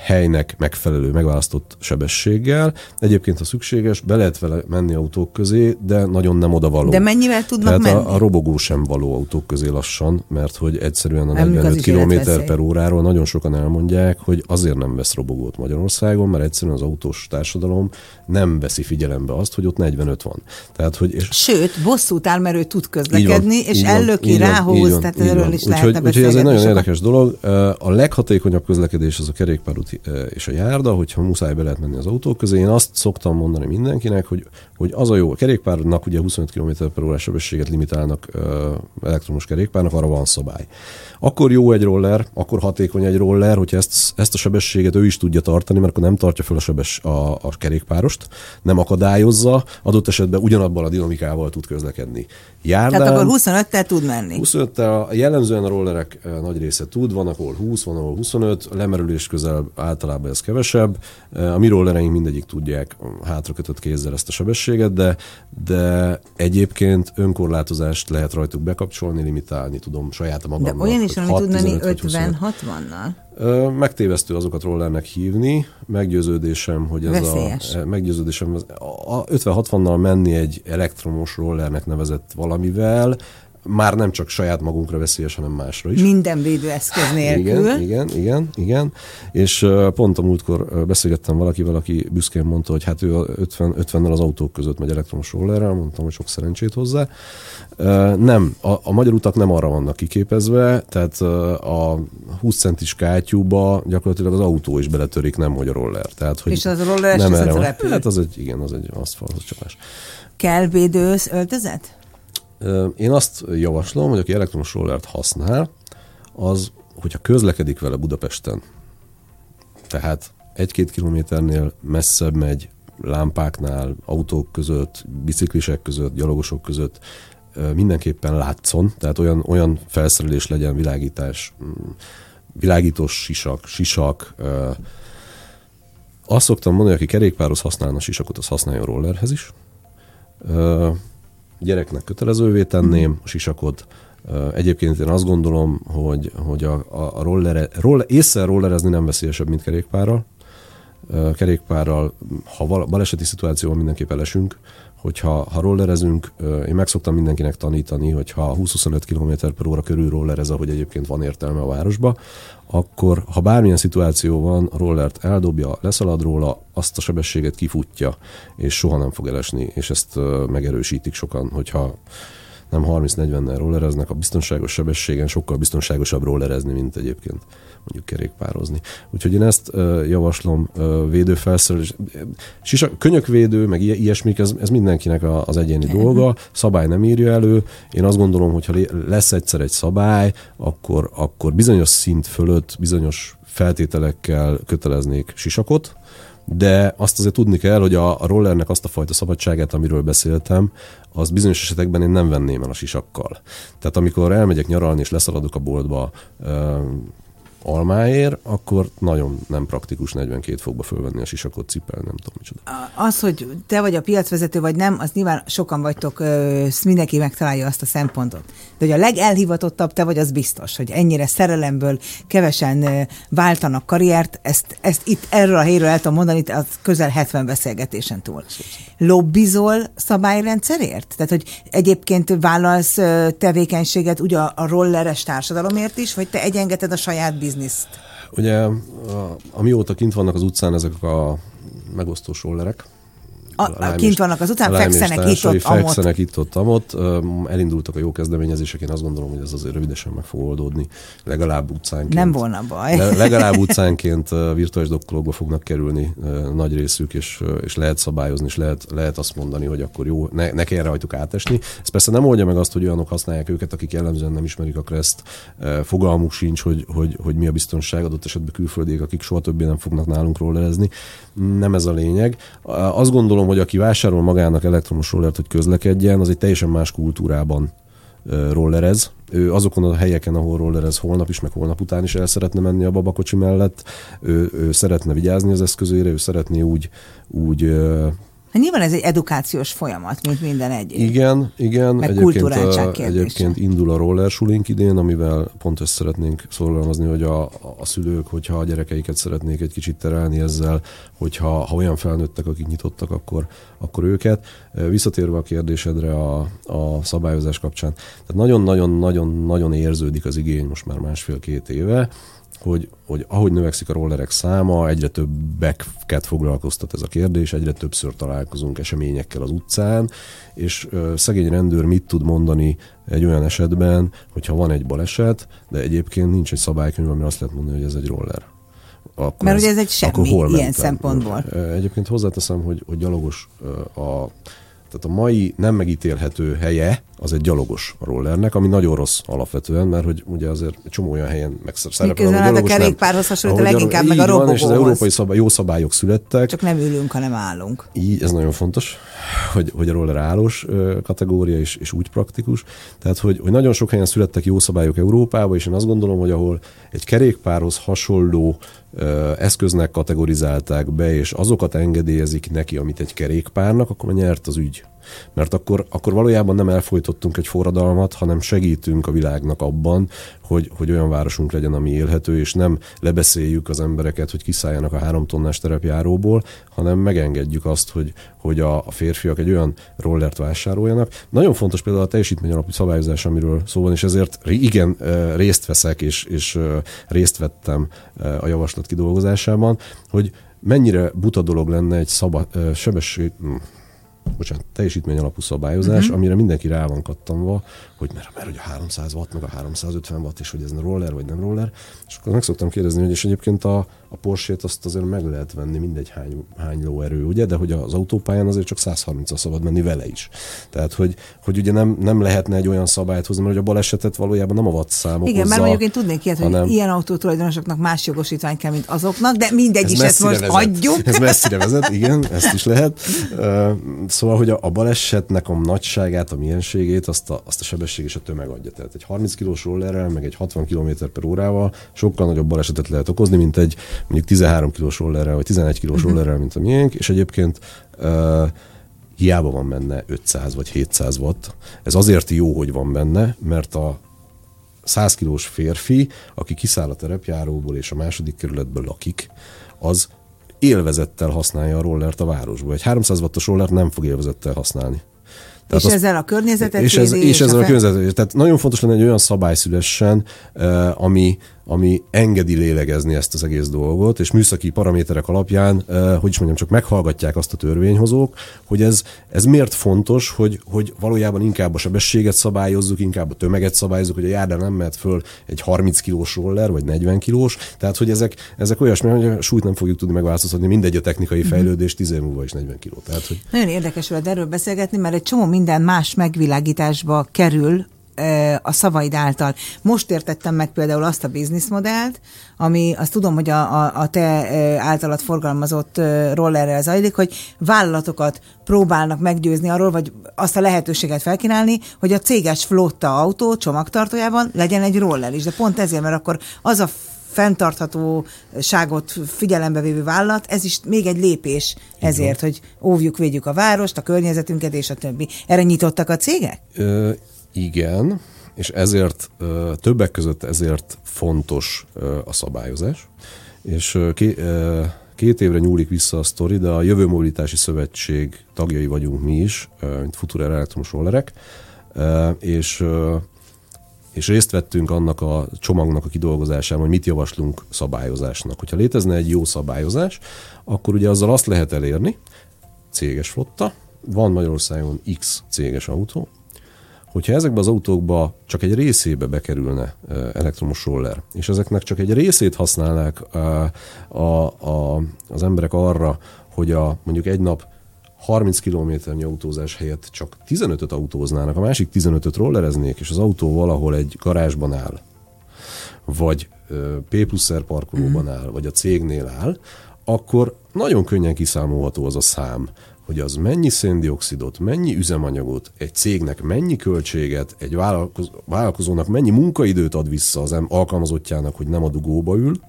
helynek megfelelő, megválasztott sebességgel. Egyébként, ha szükséges, be lehet vele menni autók közé, de nagyon nem oda való. De mennyivel tudnak Tehát menni? A, a robogó sem való autók közé lassan, mert hogy egyszerűen a 45 km per óráról nagyon sokan elmondják, hogy azért nem vesz robogót Magyarországon, mert egyszerűen az autós társadalom nem veszi figyelembe azt, hogy ott 45 van. Tehát, hogy, és Sőt, bosszút áll, mert ő tud közlekedni, van, és ellöki, ráhúz, tehát erről is úgyhogy, úgyhogy ez egy nagyon érdekes dolog. A leghatékonyabb közlekedés az a kerékpárút és a járda, hogyha muszáj be lehet menni az autók közé. Én azt szoktam mondani mindenkinek, hogy, hogy az a jó, a kerékpárnak ugye 25 km per órás sebességet limitálnak elektromos kerékpárnak, arra van szabály. Akkor jó egy roller, akkor hatékony egy roller, hogyha ezt, ezt a sebességet ő is tudja tartani, mert akkor nem tartja fel a, sebes, a, a kerékpárost, nem akadályozza, adott esetben ugyanabban a dinamikával tud közlekedni. Járdán, Tehát akkor 25-tel tud menni. 25-tel jellemzően a rollerek nagy része tud, van, ahol 20, van, ahol 25, lemerülés közel általában ez kevesebb. A mi rollereink mindegyik tudják hátrakötött kézzel ezt a sebességet, de, de egyébként önkorlátozást lehet rajtuk bekapcsolni, limitálni tudom saját magamnak. De olyan is, ami tud menni 50-60-nal? Megtévesztő azokat rollernek hívni, meggyőződésem, hogy ez Veszélyes. a meggyőződésem, a 50-60-nal menni egy elektromos rollernek nevezett valamivel, már nem csak saját magunkra veszélyes, hanem másra is. Minden védőeszköz nélkül. Igen, igen, igen, igen. És pont a múltkor beszélgettem valakivel, aki büszkén mondta, hogy hát ő 50, 50-nel az autók között megy elektromos rollerrel, mondtam, hogy sok szerencsét hozzá. Nem, a, a magyar utak nem arra vannak kiképezve, tehát a 20 centis kátyúba gyakorlatilag az autó is beletörik, nem hogy a roller. Tehát, hogy És az a roller nem erre van. Hát az egy, igen, az egy aszfalthoz csapás. Kell védősz öltözet? Én azt javaslom, hogy aki elektromos rollert használ, az, hogyha közlekedik vele Budapesten, tehát egy-két kilométernél messzebb megy, lámpáknál, autók között, biciklisek között, gyalogosok között mindenképpen látszon, tehát olyan, olyan felszerelés legyen, világítás, mm, világítós sisak, sisak. Azt szoktam mondani, aki kerékpáros használna sisakot, az használja rollerhez is. Gyereknek kötelezővé tenném a sisakot, Egyébként én azt gondolom, hogy, hogy a, a roller, roller, észre rollerezni nem veszélyesebb, mint kerékpárral. Kerékpárral, ha baleseti szituációban mindenképp elesünk, hogyha ha rollerezünk, én meg szoktam mindenkinek tanítani, hogy ha 20-25 km per óra körül rollerez, ahogy egyébként van értelme a városba, akkor ha bármilyen szituáció van, a rollert eldobja, leszalad róla, azt a sebességet kifutja, és soha nem fog elesni, és ezt megerősítik sokan, hogyha nem 30-40-nel rollereznek, a biztonságos sebességen sokkal biztonságosabb rollerezni, mint egyébként mondjuk kerékpározni. Úgyhogy én ezt javaslom védőfelszerelés. Sisa, könyökvédő, meg ilyesmik, ez, ez mindenkinek az egyéni dolga, szabály nem írja elő. Én azt gondolom, hogy ha lesz egyszer egy szabály, akkor, akkor bizonyos szint fölött, bizonyos feltételekkel köteleznék sisakot, de azt azért tudni kell, hogy a, a rollernek azt a fajta szabadságát, amiről beszéltem, az bizonyos esetekben én nem venném el a sisakkal. Tehát amikor elmegyek nyaralni és leszaladok a boltba, almáért, akkor nagyon nem praktikus 42 fokba fölvenni a sisakot, cipel, nem tudom micsoda. Az, hogy te vagy a piacvezető, vagy nem, az nyilván sokan vagytok, mindenki megtalálja azt a szempontot. De hogy a legelhivatottabb te vagy, az biztos, hogy ennyire szerelemből kevesen váltanak karriert, ezt, ezt itt erről a helyről el tudom mondani, az közel 70 beszélgetésen túl. Lobbizol szabályrendszerért? Tehát, hogy egyébként vállalsz tevékenységet ugye a rolleres társadalomért is, vagy te egyengeded a saját bizniszt? Ugye, amióta kint vannak az utcán ezek a megosztós rollerek, a, a kint vannak az után, fekszenek itt ott, fekszenek itt ott, amott. Elindultak a jó kezdeményezések, én azt gondolom, hogy ez azért rövidesen meg fog oldódni. Legalább utcánként. Nem volna baj. Legalább utcánként virtuális dokkolókba fognak kerülni nagy részük, és, és lehet szabályozni, és lehet, lehet azt mondani, hogy akkor jó, ne, ne kell rajtuk átesni. Ez persze nem oldja meg azt, hogy olyanok használják őket, akik jellemzően nem ismerik a kreszt, fogalmuk sincs, hogy, hogy, hogy mi a biztonság, adott esetben külföldiek, akik soha többé nem fognak nálunk rollerezni. Nem ez a lényeg. Azt gondolom, hogy aki vásárol magának elektromos rollert, hogy közlekedjen, az egy teljesen más kultúrában rollerez. Ő azokon a helyeken, ahol rollerez holnap is, meg holnap után is el szeretne menni a babakocsi mellett, ő, ő szeretne vigyázni az eszközére, ő szeretné úgy, úgy Hát nyilván ez egy edukációs folyamat, mint minden egy. Igen, igen. Meg egyébként, a, egyébként indul a roller sulink idén, amivel pont ezt szeretnénk szorgalmazni, hogy a, a szülők, hogyha a gyerekeiket szeretnék egy kicsit terelni ezzel, hogyha ha olyan felnőttek, akik nyitottak, akkor, akkor őket. Visszatérve a kérdésedre a, a szabályozás kapcsán. Tehát nagyon-nagyon-nagyon-nagyon érződik az igény most már másfél-két éve, hogy, hogy ahogy növekszik a rollerek száma, egyre többeket foglalkoztat ez a kérdés, egyre többször találkozunk eseményekkel az utcán, és ö, szegény rendőr mit tud mondani egy olyan esetben, hogyha van egy baleset, de egyébként nincs egy szabálykönyv, ami azt lehet mondani, hogy ez egy roller. Akkor Mert ez, ugye ez egy semmi ilyen mentem? szempontból. Egyébként hozzáteszem, hogy, hogy gyalogos a tehát a mai nem megítélhető helye az egy gyalogos rollernek, ami nagyon rossz alapvetően, mert hogy ugye azért csomó olyan helyen megszerepel, a gyalogos a kerékpárhoz hasonlít, leginkább meg a robogóhoz. És az európai szabály, jó szabályok születtek. Csak nem ülünk, hanem állunk. Így, ez nagyon fontos, hogy, hogy a roller állós kategória és, és úgy praktikus. Tehát, hogy, hogy nagyon sok helyen születtek jó szabályok Európában, és én azt gondolom, hogy ahol egy kerékpárhoz hasonló eszköznek kategorizálták be, és azokat engedélyezik neki, amit egy kerékpárnak, akkor nyert az ügy. Mert akkor, akkor valójában nem elfolytottunk egy forradalmat, hanem segítünk a világnak abban, hogy, hogy olyan városunk legyen, ami élhető, és nem lebeszéljük az embereket, hogy kiszálljanak a három tonnás terepjáróból, hanem megengedjük azt, hogy, hogy a, a férfiak egy olyan rollert vásároljanak. Nagyon fontos például a teljesítmény alapú szabályozás, amiről szó van, és ezért igen, részt veszek, és, és részt vettem a javaslat kidolgozásában, hogy mennyire buta dolog lenne egy szabad, sebesség, bocsánat, teljesítmény alapú szabályozás, uh-huh. amire mindenki rá van kattanva, hogy mert, mert hogy a 300 watt, meg a 350 watt, és hogy ez roller, vagy nem roller. És akkor meg szoktam kérdezni, hogy és egyébként a, a Porsche-t azt azért meg lehet venni, mindegy hány, hány lóerő, ugye, de hogy az autópályán azért csak 130 szabad menni vele is. Tehát, hogy, hogy ugye nem, nem lehetne egy olyan szabályt hozni, mert hogy a balesetet valójában nem a watt számok Igen, mert mondjuk én tudnék ilyet, hanem... hogy ilyen autótulajdonosoknak más jogosítvány kell, mint azoknak, de mindegy ez is ezt most vezet. adjuk. Ez messzire vezet, igen, ezt is lehet. Szóval, hogy a balesetnek a nagyságát, a mienségét, azt a, azt a sebesség és a tömeg adja. Tehát egy 30 kilós rollerrel, meg egy 60 km per órával sokkal nagyobb balesetet lehet okozni, mint egy mondjuk 13 kilós rollerrel, vagy 11 kilós uh-huh. rollerrel, mint a miénk, és egyébként uh, hiába van benne 500 vagy 700 watt. Ez azért jó, hogy van benne, mert a 100 kilós férfi, aki kiszáll a terepjáróból és a második kerületből lakik, az élvezettel használja a rollert a városból. Egy 300 wattos rollert nem fog élvezettel használni. Tehát és azt, ezzel a környezetet és, ez, és, és ezzel a, a környezetet. Tehát nagyon fontos lenne egy olyan szabály szülessen, ami, ami engedi lélegezni ezt az egész dolgot, és műszaki paraméterek alapján, hogy is mondjam, csak meghallgatják azt a törvényhozók, hogy ez, ez miért fontos, hogy, hogy valójában inkább a sebességet szabályozzuk, inkább a tömeget szabályozzuk, hogy a járdán nem mehet föl egy 30 kilós roller, vagy 40 kilós, tehát hogy ezek, ezek olyasmi, hogy a súlyt nem fogjuk tudni megváltoztatni, mindegy a technikai mhm. fejlődés, 10 év múlva is 40 kiló. Tehát, hogy... Nagyon érdekes veled erről beszélgetni, mert egy csomó minden más megvilágításba kerül a szavaid által. Most értettem meg például azt a bizniszmodellt, ami azt tudom, hogy a, a, a te általad forgalmazott rollerrel zajlik, hogy vállalatokat próbálnak meggyőzni arról, vagy azt a lehetőséget felkínálni, hogy a céges flotta autó csomagtartójában legyen egy roller is. De pont ezért, mert akkor az a fenntarthatóságot figyelembe vévő vállalat, ez is még egy lépés ezért, hogy óvjuk, védjük a várost, a környezetünket és a többi. Erre nyitottak a cégek? Ö, igen, és ezért többek között ezért fontos a szabályozás, és két évre nyúlik vissza a sztori, de a Jövő Mobilitási Szövetség tagjai vagyunk mi is, mint Futura elektromos rollerek, és és részt vettünk annak a csomagnak a kidolgozásában, hogy mit javaslunk szabályozásnak. Hogyha létezne egy jó szabályozás, akkor ugye azzal azt lehet elérni, céges flotta, van Magyarországon X céges autó, hogyha ezekbe az autókba csak egy részébe bekerülne elektromos roller, és ezeknek csak egy részét használnák a, a, az emberek arra, hogy a, mondjuk egy nap 30 kilométernyi autózás helyett csak 15-öt autóznának, a másik 15-öt rollereznék, és az autó valahol egy garázsban áll, vagy P plusz parkolóban mm. áll, vagy a cégnél áll, akkor nagyon könnyen kiszámolható az a szám, hogy az mennyi széndiokszidot, mennyi üzemanyagot, egy cégnek mennyi költséget, egy vállalkozónak mennyi munkaidőt ad vissza az alkalmazottjának, hogy nem a dugóba ül,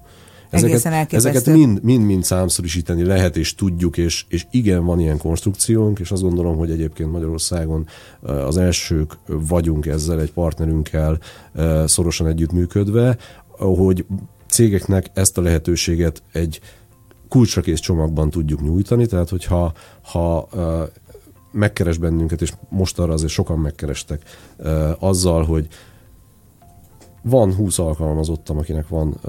Ezeket, ezeket mind, mind, mind számszerűsíteni lehet, és tudjuk, és, és igen, van ilyen konstrukciónk, és azt gondolom, hogy egyébként Magyarországon az elsők vagyunk ezzel egy partnerünkkel szorosan együttműködve, hogy cégeknek ezt a lehetőséget egy kulcsra kész csomagban tudjuk nyújtani, tehát hogyha ha megkeres bennünket, és most arra azért sokan megkerestek, azzal, hogy van 20 alkalmazottam, akinek van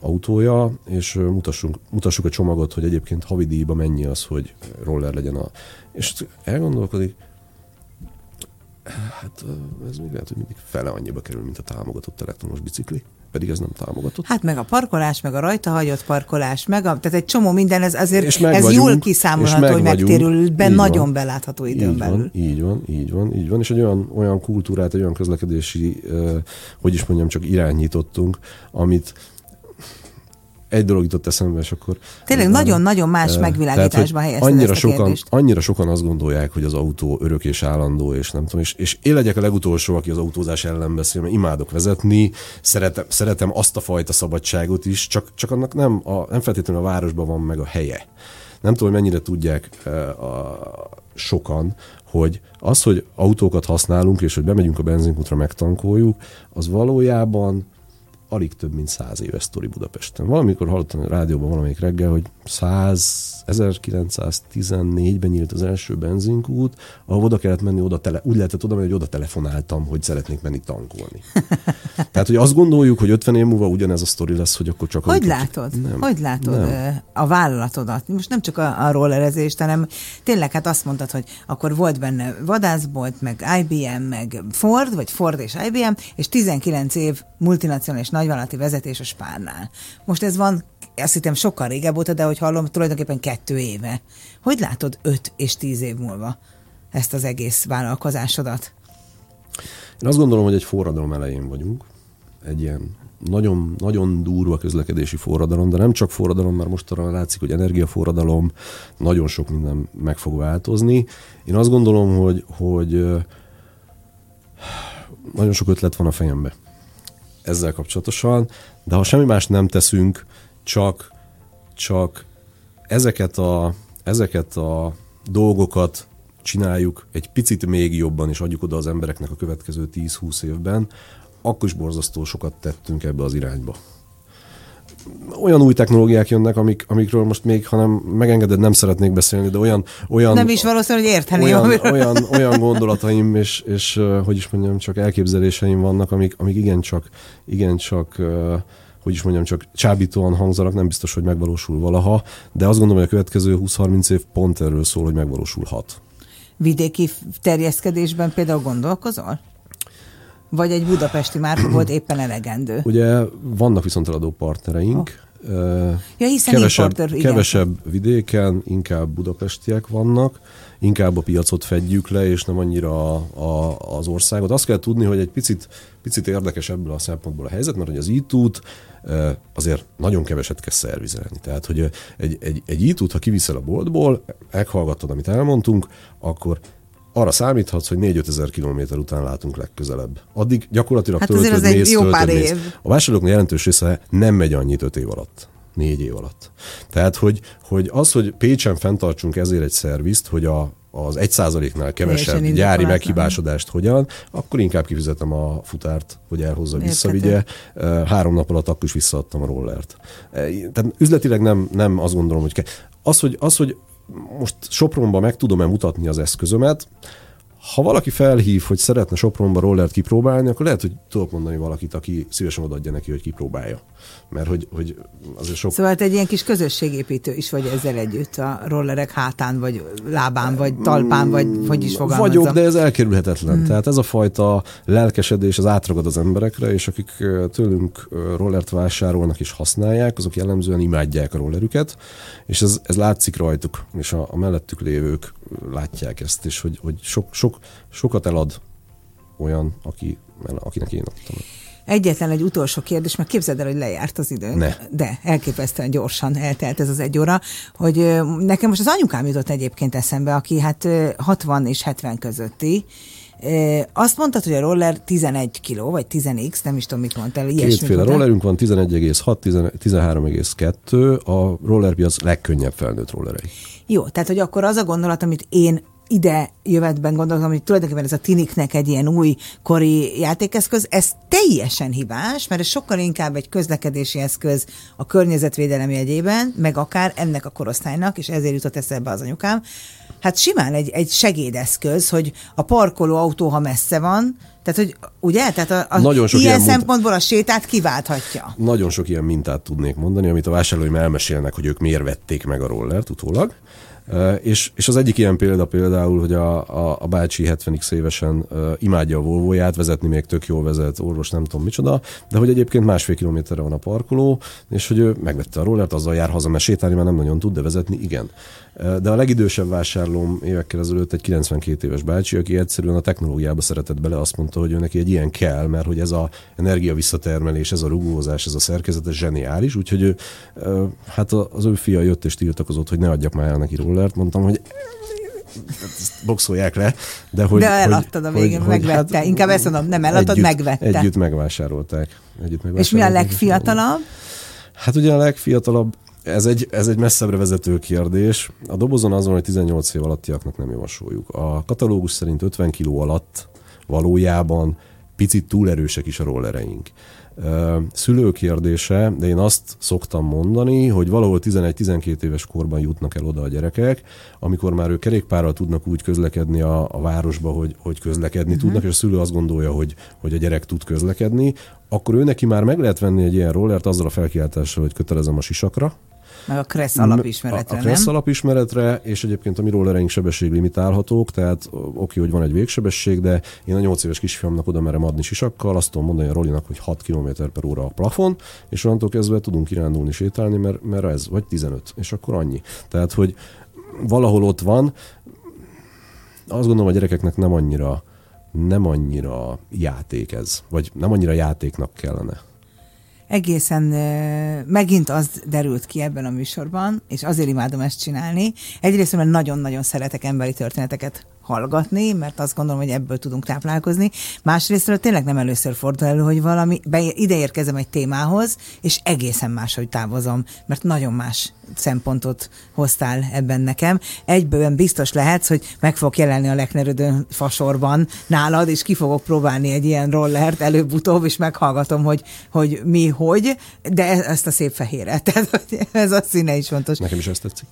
autója, és mutassunk, mutassuk a csomagot, hogy egyébként havidíjba mennyi az, hogy roller legyen a... És elgondolkodik, hát ez még lehet, hogy mindig fele annyiba kerül, mint a támogatott elektromos bicikli pedig ez nem támogatott. Hát meg a parkolás, meg a rajta hagyott parkolás, meg a, tehát egy csomó minden, ez azért és ez vagyunk, jól kiszámolható, hogy megtérül be nagyon van, belátható időn így belül. Van, így van, így van, így van, és egy olyan, olyan kultúrát, egy olyan közlekedési, uh, hogy is mondjam, csak irányítottunk, amit egy dolog jutott eszembe, és akkor... Tényleg nagyon-nagyon más megvilágításban helyezted annyira ezt a sokan, annyira sokan azt gondolják, hogy az autó örök és állandó, és nem tudom, és, és én legyek a legutolsó, aki az autózás ellen beszél, mert imádok vezetni, szeretem, szeretem azt a fajta szabadságot is, csak, csak annak nem, a, nem feltétlenül a városban van meg a helye. Nem tudom, hogy mennyire tudják a, sokan, hogy az, hogy autókat használunk, és hogy bemegyünk a benzinkútra, megtankoljuk, az valójában alig több mint száz éves sztori Budapesten. Valamikor hallottam a rádióban valamelyik reggel, hogy 100, 1914-ben nyílt az első benzinkút, ahol oda kellett menni, oda tele, úgy lehetett oda menni, hogy oda telefonáltam, hogy szeretnék menni tankolni. Tehát, hogy azt gondoljuk, hogy 50 év múlva ugyanez a sztori lesz, hogy akkor csak... Hogy látod? Nem, hogy látod nem. a vállalatodat? Most nem csak a, a rollerezést, hanem tényleg hát azt mondtad, hogy akkor volt benne vadászbolt, meg IBM, meg Ford, vagy Ford és IBM, és 19 év multinacionális nagyvállalati vezetés a Spárnál. Most ez van, azt hittem sokkal régebb óta, de hogy hallom, tulajdonképpen kettő éve. Hogy látod öt és tíz év múlva ezt az egész vállalkozásodat? Én azt gondolom, hogy egy forradalom elején vagyunk. Egy ilyen nagyon, nagyon durva közlekedési forradalom, de nem csak forradalom, mert mostanra látszik, hogy energiaforradalom, nagyon sok minden meg fog változni. Én azt gondolom, hogy, hogy nagyon sok ötlet van a fejembe ezzel kapcsolatosan, de ha semmi más nem teszünk, csak, csak ezeket, a, ezeket a dolgokat csináljuk egy picit még jobban, és adjuk oda az embereknek a következő 10-20 évben, akkor is borzasztó sokat tettünk ebbe az irányba olyan új technológiák jönnek, amik, amikről most még, hanem megengeded, nem szeretnék beszélni, de olyan... olyan nem is valószínű, hogy érteni. Olyan, olyan, olyan gondolataim és, és, hogy is mondjam, csak elképzeléseim vannak, amik, amik igencsak, igencsak hogy is mondjam, csak csábítóan hangzanak, nem biztos, hogy megvalósul valaha, de azt gondolom, hogy a következő 20-30 év pont erről szól, hogy megvalósulhat. Vidéki terjeszkedésben például gondolkozol? Vagy egy budapesti márka volt éppen elegendő? Ugye vannak viszont eladó partnereink, oh. ja, hiszen kevesebb, importer, kevesebb vidéken, inkább budapestiek vannak, inkább a piacot fedjük le, és nem annyira a, a, az országot. Azt kell tudni, hogy egy picit, picit érdekes ebből a szempontból a helyzet, mert hogy az e azért nagyon keveset kell szervizelni. Tehát, hogy egy, egy, egy e ha kiviszel a boltból, meghallgatod, amit elmondtunk, akkor arra számíthatsz, hogy 4-5 ezer kilométer után látunk legközelebb. Addig gyakorlatilag hát töltöd, mész, egy jó töltöd, pár mész. Év. A vásárlóknak jelentős része nem megy annyit 5 év alatt négy év alatt. Tehát, hogy, hogy az, hogy Pécsen fenntartsunk ezért egy szervizt, hogy a, az egy százaléknál kevesebb gyári meghibásodást hogyan, akkor inkább kifizetem a futárt, hogy elhozza, visszavigye. Három nap alatt akkor is visszaadtam a rollert. Tehát üzletileg nem, nem azt gondolom, hogy kell. Az, hogy, az, hogy most Sopronban meg tudom-e mutatni az eszközömet, ha valaki felhív, hogy szeretne Sopronba rollert kipróbálni, akkor lehet, hogy tudok mondani valakit, aki szívesen odaadja neki, hogy kipróbálja mert hogy, hogy azért sok... Szóval te egy ilyen kis közösségépítő is vagy ezzel együtt a rollerek hátán, vagy lábán, vagy talpán, vagy hogy is fogalmazom. Vagyok, de ez elkerülhetetlen. Hmm. Tehát ez a fajta lelkesedés az átragad az emberekre, és akik tőlünk rollert vásárolnak és használják, azok jellemzően imádják a rollerüket, és ez, ez látszik rajtuk, és a, a mellettük lévők látják ezt, és hogy, hogy sok, sok, sokat elad olyan, aki, akinek én adtam. Egyetlen egy utolsó kérdés, mert képzeld el, hogy lejárt az idő. Ne. De elképesztően gyorsan eltelt ez az egy óra, hogy nekem most az anyukám jutott egyébként eszembe, aki hát 60 és 70 közötti, azt mondtad, hogy a roller 11 kg, vagy 10x, nem is tudom, mit mondtál. Kétféle rollerünk van, 11,6, 13,2, a rollerpiac legkönnyebb felnőtt rollerei. Jó, tehát hogy akkor az a gondolat, amit én ide jövetben gondolom, hogy tulajdonképpen ez a Tiniknek egy ilyen új kori játékeszköz, ez teljesen hibás, mert ez sokkal inkább egy közlekedési eszköz a környezetvédelem jegyében, meg akár ennek a korosztálynak, és ezért jutott eszembe az anyukám, hát simán egy, egy segédeszköz, hogy a parkoló autó, ha messze van, tehát, hogy ugye? Tehát a, a Nagyon sok ilyen, ilyen szempontból a sétát kiválthatja. Nagyon sok ilyen mintát tudnék mondani, amit a vásárlóim elmesélnek, hogy ők miért vették meg a rollert utólag. És, és az egyik ilyen példa például, hogy a, a, a bácsi 70x évesen imádja a Volvóját, vezetni még tök jól vezet, orvos nem tudom micsoda, de hogy egyébként másfél kilométerre van a parkoló, és hogy ő megvette a rollert, azzal jár haza, mert sétálni már nem nagyon tud, de vezetni igen. De a legidősebb vásárlóm évekkel ezelőtt egy 92 éves bácsi, aki egyszerűen a technológiába szeretett bele, azt mondta, hogy ő neki egy ilyen kell, mert hogy ez a energia visszatermelés, ez a rugózás, ez a szerkezet, ez zseniális, úgyhogy ő, hát az ő fia jött és tiltakozott, hogy ne adjak már el neki rollert, mondtam, hogy boxolják le, de hogy... De eladtad a végén, hogy, megvette. Hát, Inkább ezt mondom, nem eladtad, együtt, megvette. Együtt megvásárolták. Együtt megvásárolták. És mi a legfiatalabb? Hát ugye a legfiatalabb ez egy, ez egy messzebbre vezető kérdés. A dobozon azon, hogy 18 év alattiaknak nem javasoljuk. A katalógus szerint 50 kg alatt valójában picit túl erősek is a rollereink. szülőkérdése, de én azt szoktam mondani, hogy valahol 11-12 éves korban jutnak el oda a gyerekek, amikor már ők kerékpárral tudnak úgy közlekedni a, a városba, hogy, hogy közlekedni uh-huh. tudnak, és a szülő azt gondolja, hogy, hogy a gyerek tud közlekedni, akkor ő neki már meg lehet venni egy ilyen rollert azzal a felkiáltással, hogy kötelezem a sisakra, meg a Kressz alapismeretre, A, a Kressz alapismeretre, és egyébként a mi rollereink sebességlimitálhatók, tehát oké, hogy van egy végsebesség, de én a 8 éves kisfiamnak oda merem adni sisakkal, azt tudom mondani a Rolinak, hogy 6 km per óra a plafon, és onnantól kezdve tudunk kirándulni, sétálni, mert, mert ez, vagy 15, és akkor annyi. Tehát, hogy valahol ott van, azt gondolom, a gyerekeknek nem annyira nem annyira játék ez, vagy nem annyira játéknak kellene egészen megint az derült ki ebben a műsorban, és azért imádom ezt csinálni. Egyrészt, mert nagyon-nagyon szeretek emberi történeteket hallgatni, mert azt gondolom, hogy ebből tudunk táplálkozni. Másrésztről tényleg nem először fordul elő, hogy valami, be, ide érkezem egy témához, és egészen máshogy távozom, mert nagyon más szempontot hoztál ebben nekem. Egyből biztos lehetsz, hogy meg fog jelenni a leknerődő fasorban nálad, és ki fogok próbálni egy ilyen rollert előbb-utóbb, és meghallgatom, hogy, hogy mi, hogy, de e-, ezt a szép fehéret. Tehát ez a színe is fontos. Nekem is ezt tetszik.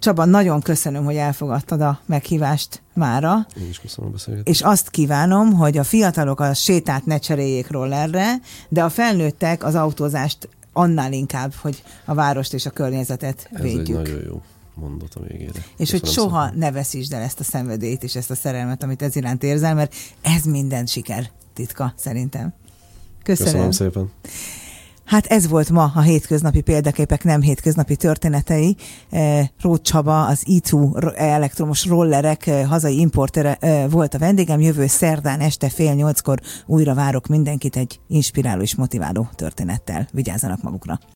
Csaba, nagyon köszönöm, hogy elfogadtad a meghívást mára. Én is köszönöm a beszélgetést. És azt kívánom, hogy a fiatalok a sétát ne cseréljék rollerre, de a felnőttek az autózást annál inkább, hogy a várost és a környezetet Ez védjük. Ez egy nagyon jó mondat a végére. És Köszönöm hogy soha szépen. ne veszítsd el ezt a szenvedélyt és ezt a szerelmet, amit ez iránt érzel, mert ez minden siker titka, szerintem. Köszönöm. Köszönöm szépen. Hát ez volt ma a hétköznapi példaképek nem hétköznapi történetei. Eh, Rót Csaba, az i2 elektromos rollerek eh, hazai importere eh, volt a vendégem. Jövő szerdán este fél nyolckor újra várok mindenkit egy inspiráló és motiváló történettel. Vigyázzanak magukra!